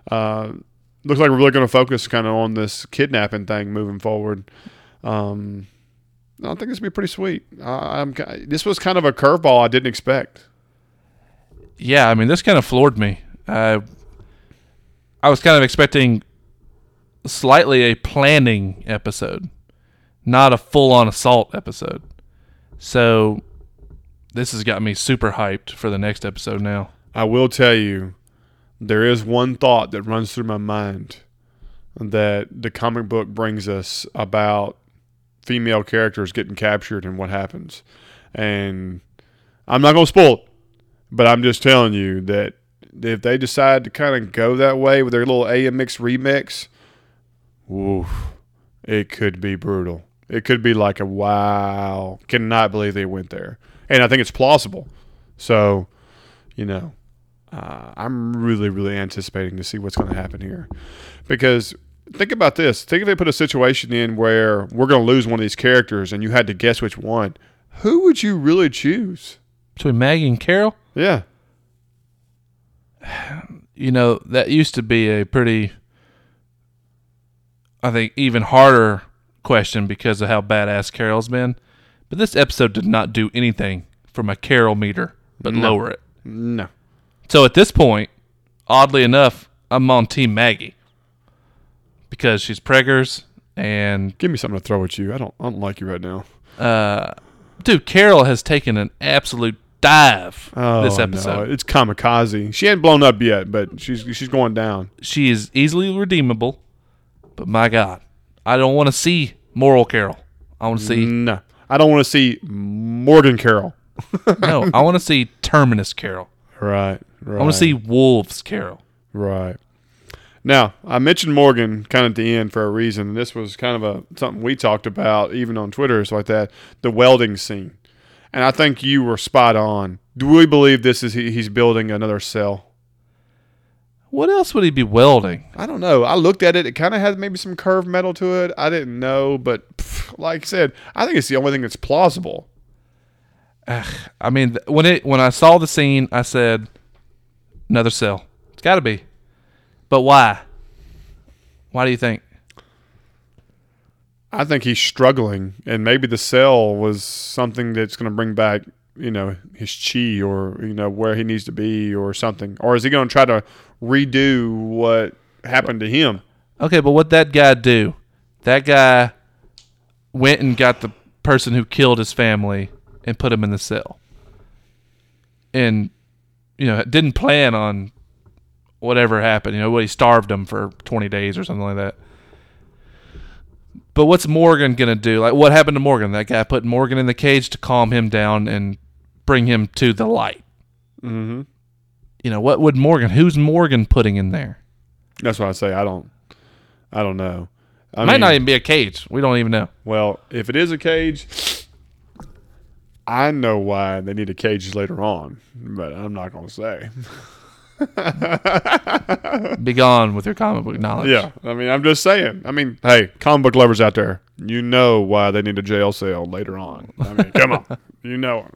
uh, looks like we're really going to focus kind of on this kidnapping thing moving forward. Um, I think this would be pretty sweet. I, I'm this was kind of a curveball I didn't expect. Yeah, I mean this kind of floored me. I I was kind of expecting slightly a planning episode, not a full-on assault episode. So this has got me super hyped for the next episode now. I will tell you, there is one thought that runs through my mind that the comic book brings us about female characters getting captured and what happens. And I'm not going to spoil it, but I'm just telling you that if they decide to kind of go that way with their little AMC remix, oof, it could be brutal. It could be like a wow, cannot believe they went there. And I think it's plausible. So, you know, uh, I'm really, really anticipating to see what's going to happen here. Because think about this. Think if they put a situation in where we're going to lose one of these characters and you had to guess which one. Who would you really choose? Between Maggie and Carol, Yeah. you know, that used to be a pretty I think even harder question because of how badass Carol's been. But this episode did not do anything for my Carol meter but No. lower it. No. So at this point, oddly enough, I'm on Team Maggie because she's preggers and Give me something to throw at you. I don't I don't like you right now. uh, dude, Carol has taken an absolute dive Oh, this no. episode. It's kamikaze. She ain't blown up yet, but she's she's going down. She is easily redeemable, but my God, I don't want to see moral Carol. I want to see No. I don't want to see Morgan Carol. no. I want to see Terminus Carol. Right. Right. I want to see Wolves Carol. Right. Now, I mentioned Morgan kind of at the end for a reason. and This was kind of a something we talked about even on Twitter, so like that. The welding scene, and I think you were spot on. Do we believe this is he, he's building another cell? What else would he be welding? I don't know. I looked at it; it kind of had maybe some curved metal to it. I didn't know, but pff, like I said, I think it's the only thing that's plausible. I mean, when it when I saw the scene, I said, another cell. It's got to be. But why? Why do you think? I think he's struggling, and maybe the cell was something that's going to bring back, you know, his chi or you know where he needs to be or something. Or is he going to try to redo what happened to him? Okay, but what that guy do? That guy went and got the person who killed his family and put him in the cell. And you know, didn't plan on whatever happened. You know, what he starved him for 20 days or something like that. But what's Morgan going to do? Like what happened to Morgan? That guy put Morgan in the cage to calm him down and bring him to the light. Mm-hmm. You know, what would Morgan who's Morgan putting in there? That's what I say. I don't. I don't know. I It might not even be a cage. We don't even know. Well, if it is a cage, I know why they need a cage later on, but I'm not going to say. Be gone with your comic book knowledge. Yeah, I mean, I'm just saying. I mean, hey, comic book lovers out there, you know why they need a jail cell later on. I mean, come on, you know it.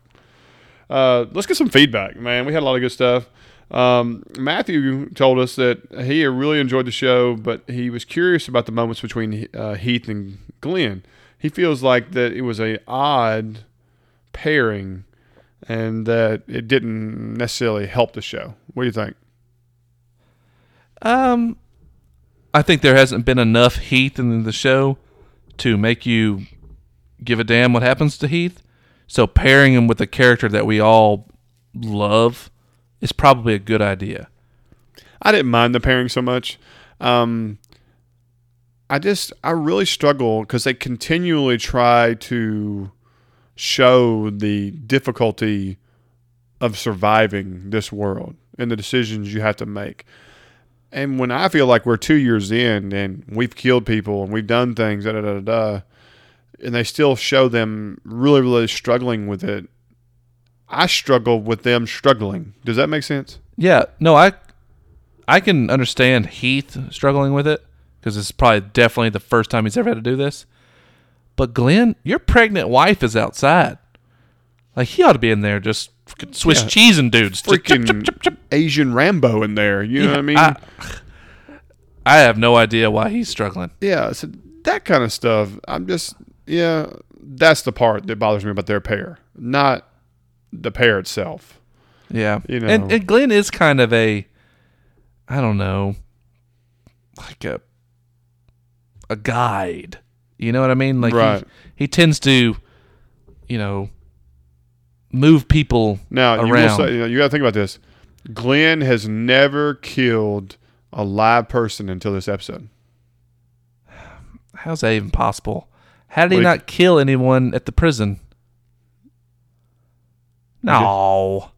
Uh, let's get some feedback, man. We had a lot of good stuff. Um, Matthew told us that he really enjoyed the show, but he was curious about the moments between uh, Heath and Glenn. He feels like that it was a odd pairing, and that it didn't necessarily help the show. What do you think? Um, I think there hasn't been enough Heath in the show to make you give a damn what happens to Heath. So pairing him with a character that we all love is probably a good idea. I didn't mind the pairing so much. Um, I just I really struggle because they continually try to show the difficulty of surviving this world and the decisions you have to make. And when I feel like we're two years in and we've killed people and we've done things, da da da da, and they still show them really really struggling with it. I struggle with them struggling. Does that make sense? Yeah, no, I I can understand Heath struggling with it because it's probably definitely the first time he's ever had to do this. But Glenn, your pregnant wife is outside. Like he ought to be in there just Swiss Yeah. cheesing dudes. Freaking chip, chip, chip. Asian Rambo in there. You know what I mean? I, I have no idea why he's struggling. yeah, so that kind of stuff. I'm just yeah, that's the part that bothers me about their pair, not the pair itself. Yeah, You know. and and Glenn is kind of a, I don't know, like a, a guide. You know what I mean? Like Right. he, he tends to, you know, move people Now you will around. say you, know, you got to think about this. Glenn has never killed a live person until this episode. How's that even possible? How did he Well, he- not kill anyone at the prison? No,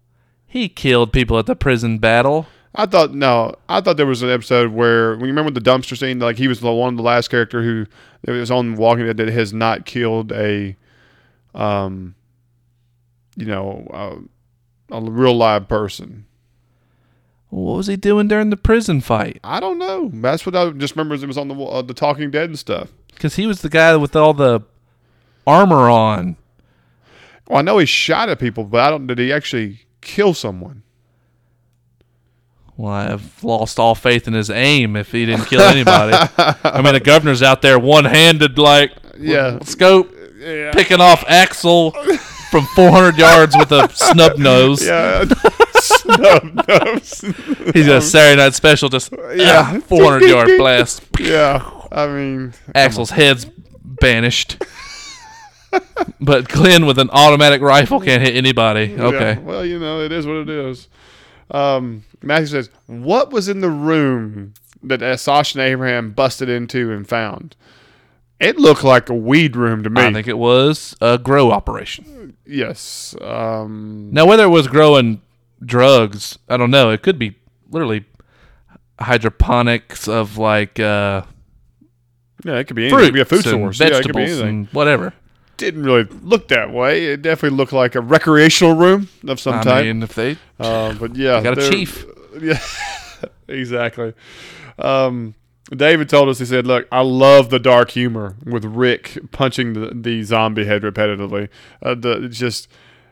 he killed people at the prison battle. I thought no, I thought there was an episode where when you remember the dumpster scene, like he was the one of the last character who that was on Walking Dead that has not killed a, um, you know, uh, a real live person. What was he doing during the prison fight? I don't know. That's what I just remember. It was on the uh, the Talking Dead and stuff. Because he was the guy with all the armor on. Well, I know he shot at people, but I don't. Did he actually kill someone? Well, I've lost all faith in his aim if he didn't kill anybody. I mean, the governor's out there one handed, like, Yeah. scope, Yeah. picking off Axel from 400 yards with a snub nose. Yeah. Snub nose. He's a Saturday night special, just Yeah. yeah, 400 yard blast. yeah. I mean, Axel's head's banished. but Glenn with an automatic rifle can't hit anybody. Yeah, Okay. well, you know, it is what it is. Um, Matthew says, "What was in the room that uh, Sasha and Abraham busted into and found?" It looked like a weed room to me. I think it was a grow operation. yes. Um, Now, whether it was growing drugs, I don't know. It could be literally hydroponics of like uh, yeah, it could be anything. It could be a food source. Yeah, it could be vegetables anything. and whatever. Didn't really look that way. It definitely looked like a recreational room of some I type. mean, if they Uh, but yeah, got a chief. Yeah, exactly. Um, David told us he said, "Look, I love the dark humor with Rick punching the, the zombie head repetitively. Uh, the just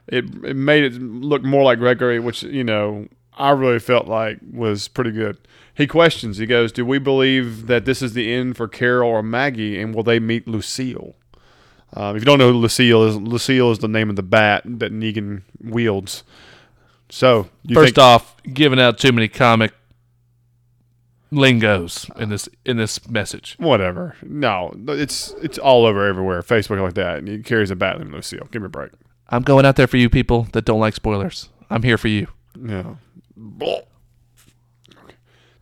it it made it look more like Gregory, which you know I really felt like was pretty good. He questions. He goes, "Do we believe that this is the end for Carol or Maggie, and will they meet Lucille?" Um, if you don't know who Lucille is, Lucille is the name of the bat that Negan wields. So, you First think, off, giving out too many comic lingos in this in this message. whatever. No, it's it's all over everywhere. Facebook like that, and he carries a bat named Lucille. Give me a break. I'm going out there for you people that don't like spoilers. I'm here for you. Yeah.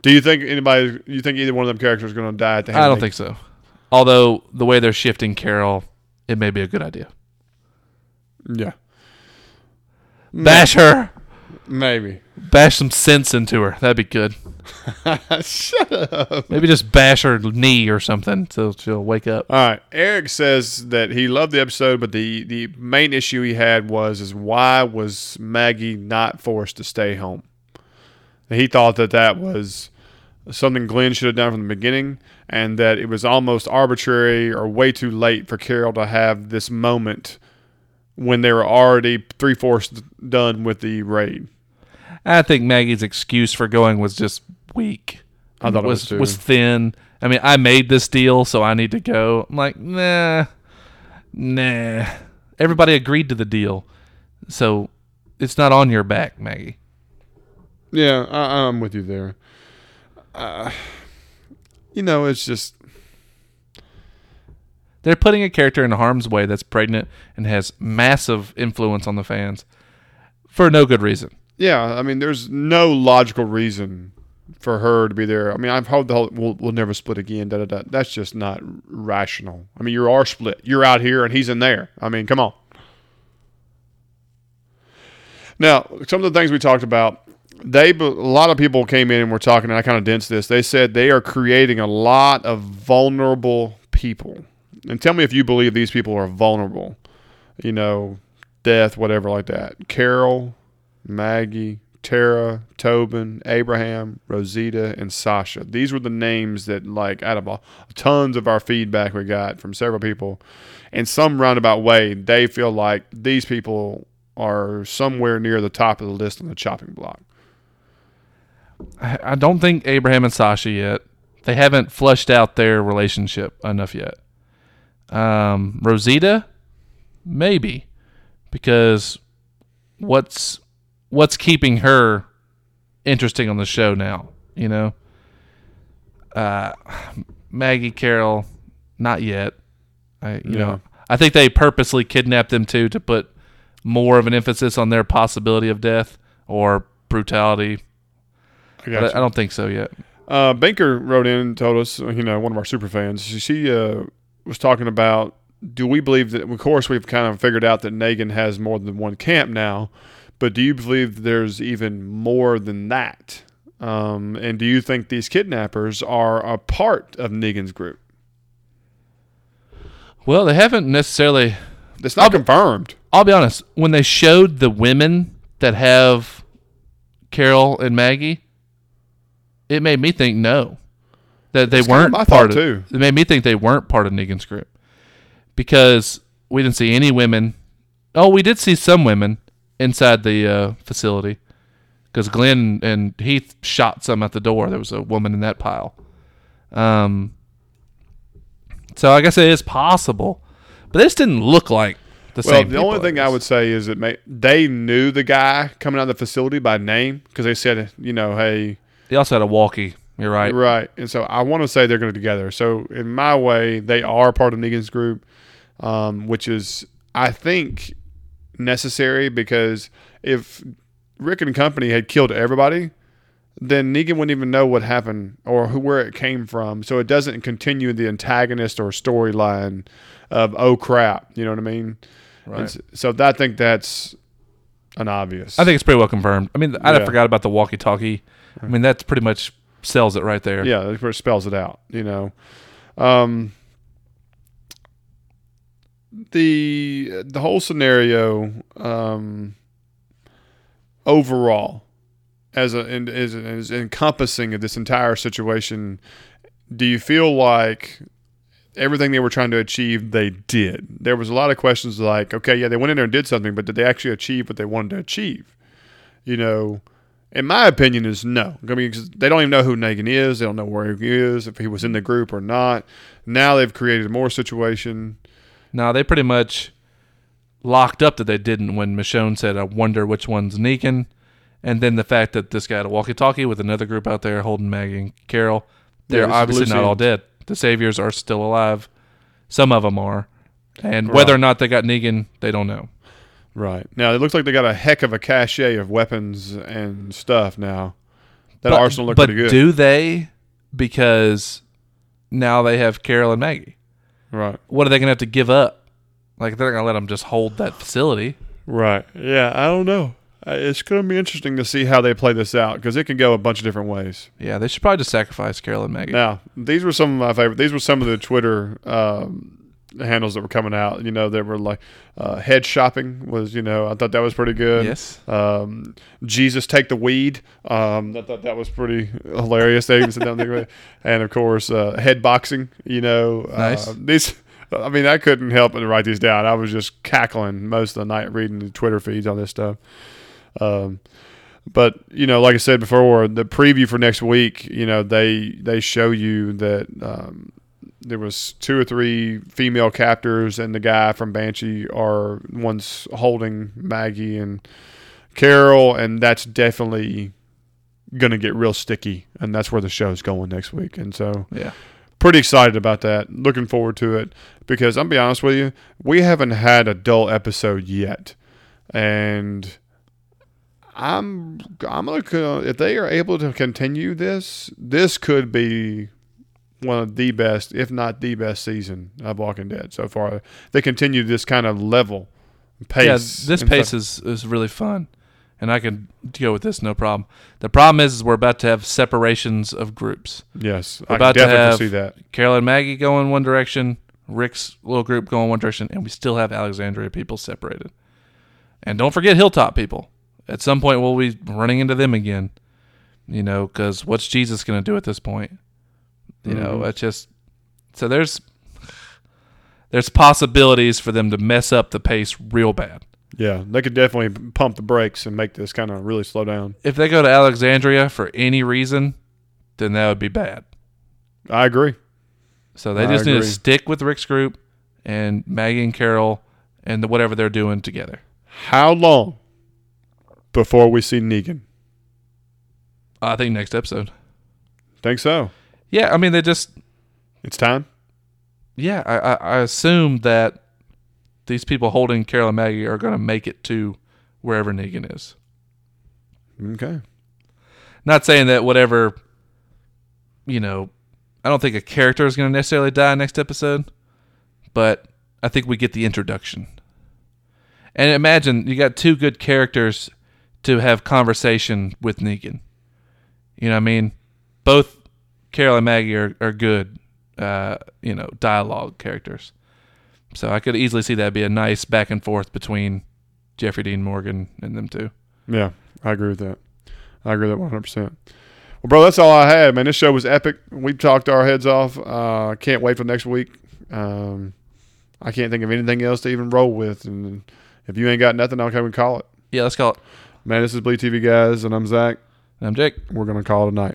Do you think anybody? You think either one of them characters is going to die at the end? I don't think so. Although the way they're shifting Carol, it may be a good idea. Yeah, mm. Bash her. maybe. Bash some sense into her. That'd be good. Shut up. Maybe just bash her knee or something so she'll wake up. All right. Eric says that he loved the episode, but the the main issue he had was is why was Maggie not forced to stay home? He thought that that was something Glenn should have done from the beginning, and that it was almost arbitrary or way too late for Carol to have this moment when they were already three fourths done with the raid. I think Maggie's excuse for going was just weak. I thought it was was was thin. I mean, I made this deal, so I need to go. I'm like, nah, nah. Everybody agreed to the deal, so it's not on your back, Maggie. Yeah, I, I'm with you there. Uh, you know, it's just They're putting a character in harm's way that's pregnant and has massive influence on the fans for no good reason. Yeah, I mean, there's no logical reason for her to be there. I mean, I've heard the whole we'll, we'll never split again. Da, da, da. That's just not rational. I mean, you are split. You're out here and he's in there. I mean, come on. Now, some of the things we talked about, they a lot of people came in and were talking, and I kind of densed this. They said they are creating a lot of vulnerable people. And tell me if you believe these people are vulnerable. You know, death, whatever like that. Carol, Maggie, Tara, Tobin, Abraham, Rosita, and Sasha. These were the names that, like, out of all, tons of our feedback we got from several people, in some roundabout way, they feel like these people are somewhere near the top of the list on the chopping block. I don't think Abraham and Sasha yet. They haven't flushed out their relationship enough yet. Um, Rosita, maybe, because what's what's keeping her interesting on the show now? You know, uh, Maggie Carol, not yet. I you know I think they purposely kidnapped them too to put more of an emphasis on their possibility of death or brutality. I But I, don't think so yet. Uh, Banker wrote in and told us, you know, one of our super fans, she, uh, was talking about do we believe that, of course, we've kind of figured out that Negan has more than one camp now, but do you believe there's even more than that? Um, and do you think these kidnappers are a part of Negan's group? Well, they haven't necessarily. It's not confirmed. I'll be honest. When they showed the women that have Carol and Maggie, it made me think no, that they That's kind of weren't part of. too. It made me think they weren't part of Negan's group because we didn't see any women. Oh, we did see some women inside the uh, facility because Glenn and Heath shot some at the door. There was a woman in that pile. Um, so I guess it is possible, but this didn't look like the Well, same. the only thing I would say is that may, they knew the guy coming out of the facility by name because they said, you know, hey, They also had a walkie. You're right. Right. And so I want to say they're going to together. So in my way, they are part of Negan's group, um, which is I think necessary because if Rick and company had killed everybody, then Negan wouldn't even know what happened or who where it came from. So it doesn't continue the antagonist or storyline of oh crap. You know what I mean? Right. And s- so I think that's an obvious. I think it's pretty well confirmed. I mean, I Yeah. forgot about the walkie-talkie. I mean, that's pretty much sells it right there. Yeah, it spells it out. You know, um, the the whole scenario um, overall, as a as, as encompassing of this entire situation, do you feel like everything they were trying to achieve, they did. There was a lot of questions like, okay, yeah, they went in there and did something, but did they actually achieve what they wanted to achieve? You know, in my opinion, is no. I mean, they don't even know who Negan is. They don't know where he is, if he was in the group or not. Now they've created more situation. Now they pretty much locked up that they didn't when Michonne said, "I wonder which one's Negan," and then the fact that this guy had a walkie-talkie with another group out there holding Maggie and Carol. They're is obviously not all dead. The saviors are still alive. Some of them are, and whether or not they got Negan, they don't know. Right. Now, it looks like they got a heck of a cachet of weapons and stuff now. That but, arsenal looked pretty good. do they? Because now they have Carol and Maggie. right. What are they going to have to give up? Like they're not going to let them just hold that facility. Right. Yeah, I don't know. Uh, It's going to be interesting to see how they play this out because it can go a bunch of different ways. Yeah, they should probably just sacrifice Carol and Maggie. Now, these were some of my favorite. These were some of the Twitter um, handles that were coming out. You know, they were like uh, head shopping was. You know, I thought that was pretty good. Yes. Um, Jesus take the weed. Um, I thought that was pretty hilarious. They even said that. And of course, uh, head boxing. You know, Nice. Uh, these. I mean, I couldn't help but write these down. I was just cackling most of the night reading the Twitter feeds on this stuff. Um, but you know, like I said before, the preview for next week, you know, they they show you that um, there was two or three female captors, and the guy from Banshee are ones holding Maggie and Carol, and that's definitely gonna get real sticky, and that's where the show's going next week. And so, Yeah. pretty excited about that. Looking forward to it because I'm be honest with you, we haven't had a dull episode yet, and I'm I'm gonna if they are able to continue this, this could be one of the best, if not the best season of Walking Dead so far. They continue this kind of level pace. Yeah, this pace stuff. is, is really fun, and I can go with this no problem. The problem is, is we're about to have separations of groups. yes, We're I about to definitely have- see that. Carol and Maggie going one direction, Rick's little group going one direction, and we still have Alexandria people separated. And don't forget Hilltop people. At some point, we'll be running into them again. You know, because what's Jesus going to do at this point? You know, Mhm. it's just so there's there's possibilities for them to mess up the pace real bad. Yeah, they could definitely pump the brakes and make this kind of really slow down. If they go to Alexandria for any reason, then that would be bad. I agree. So they I just need to stick with Rick's group and Maggie and Carol and the, whatever they're doing together. How long before we see Negan? I think next episode. Think so? Yeah, I mean they just It's time. yeah, I, I, I assume that these people holding Carol and Maggie are gonna make it to wherever Negan is. Okay. Not saying that whatever you know, I don't think a character is gonna necessarily die next episode, but I think we get the introduction. And imagine you got two good characters to have conversation with Negan. You know what I mean? Both Carol and Maggie are, are good, uh, you know, dialogue characters. So I could easily see that be a nice back and forth between Jeffrey Dean Morgan and them two. Yeah, I agree with that. I agree with that 100. percent Well, bro, that's all I had, man. This show was epic. We talked our heads off. Uh, can't wait for next week. Um, I can't think of anything else to even roll with. And if you ain't got nothing, I'll come and call it. Yeah, let's call it. Man, this is Bleed TV guys, and I'm Zach. And I'm Jake. We're gonna call it a night.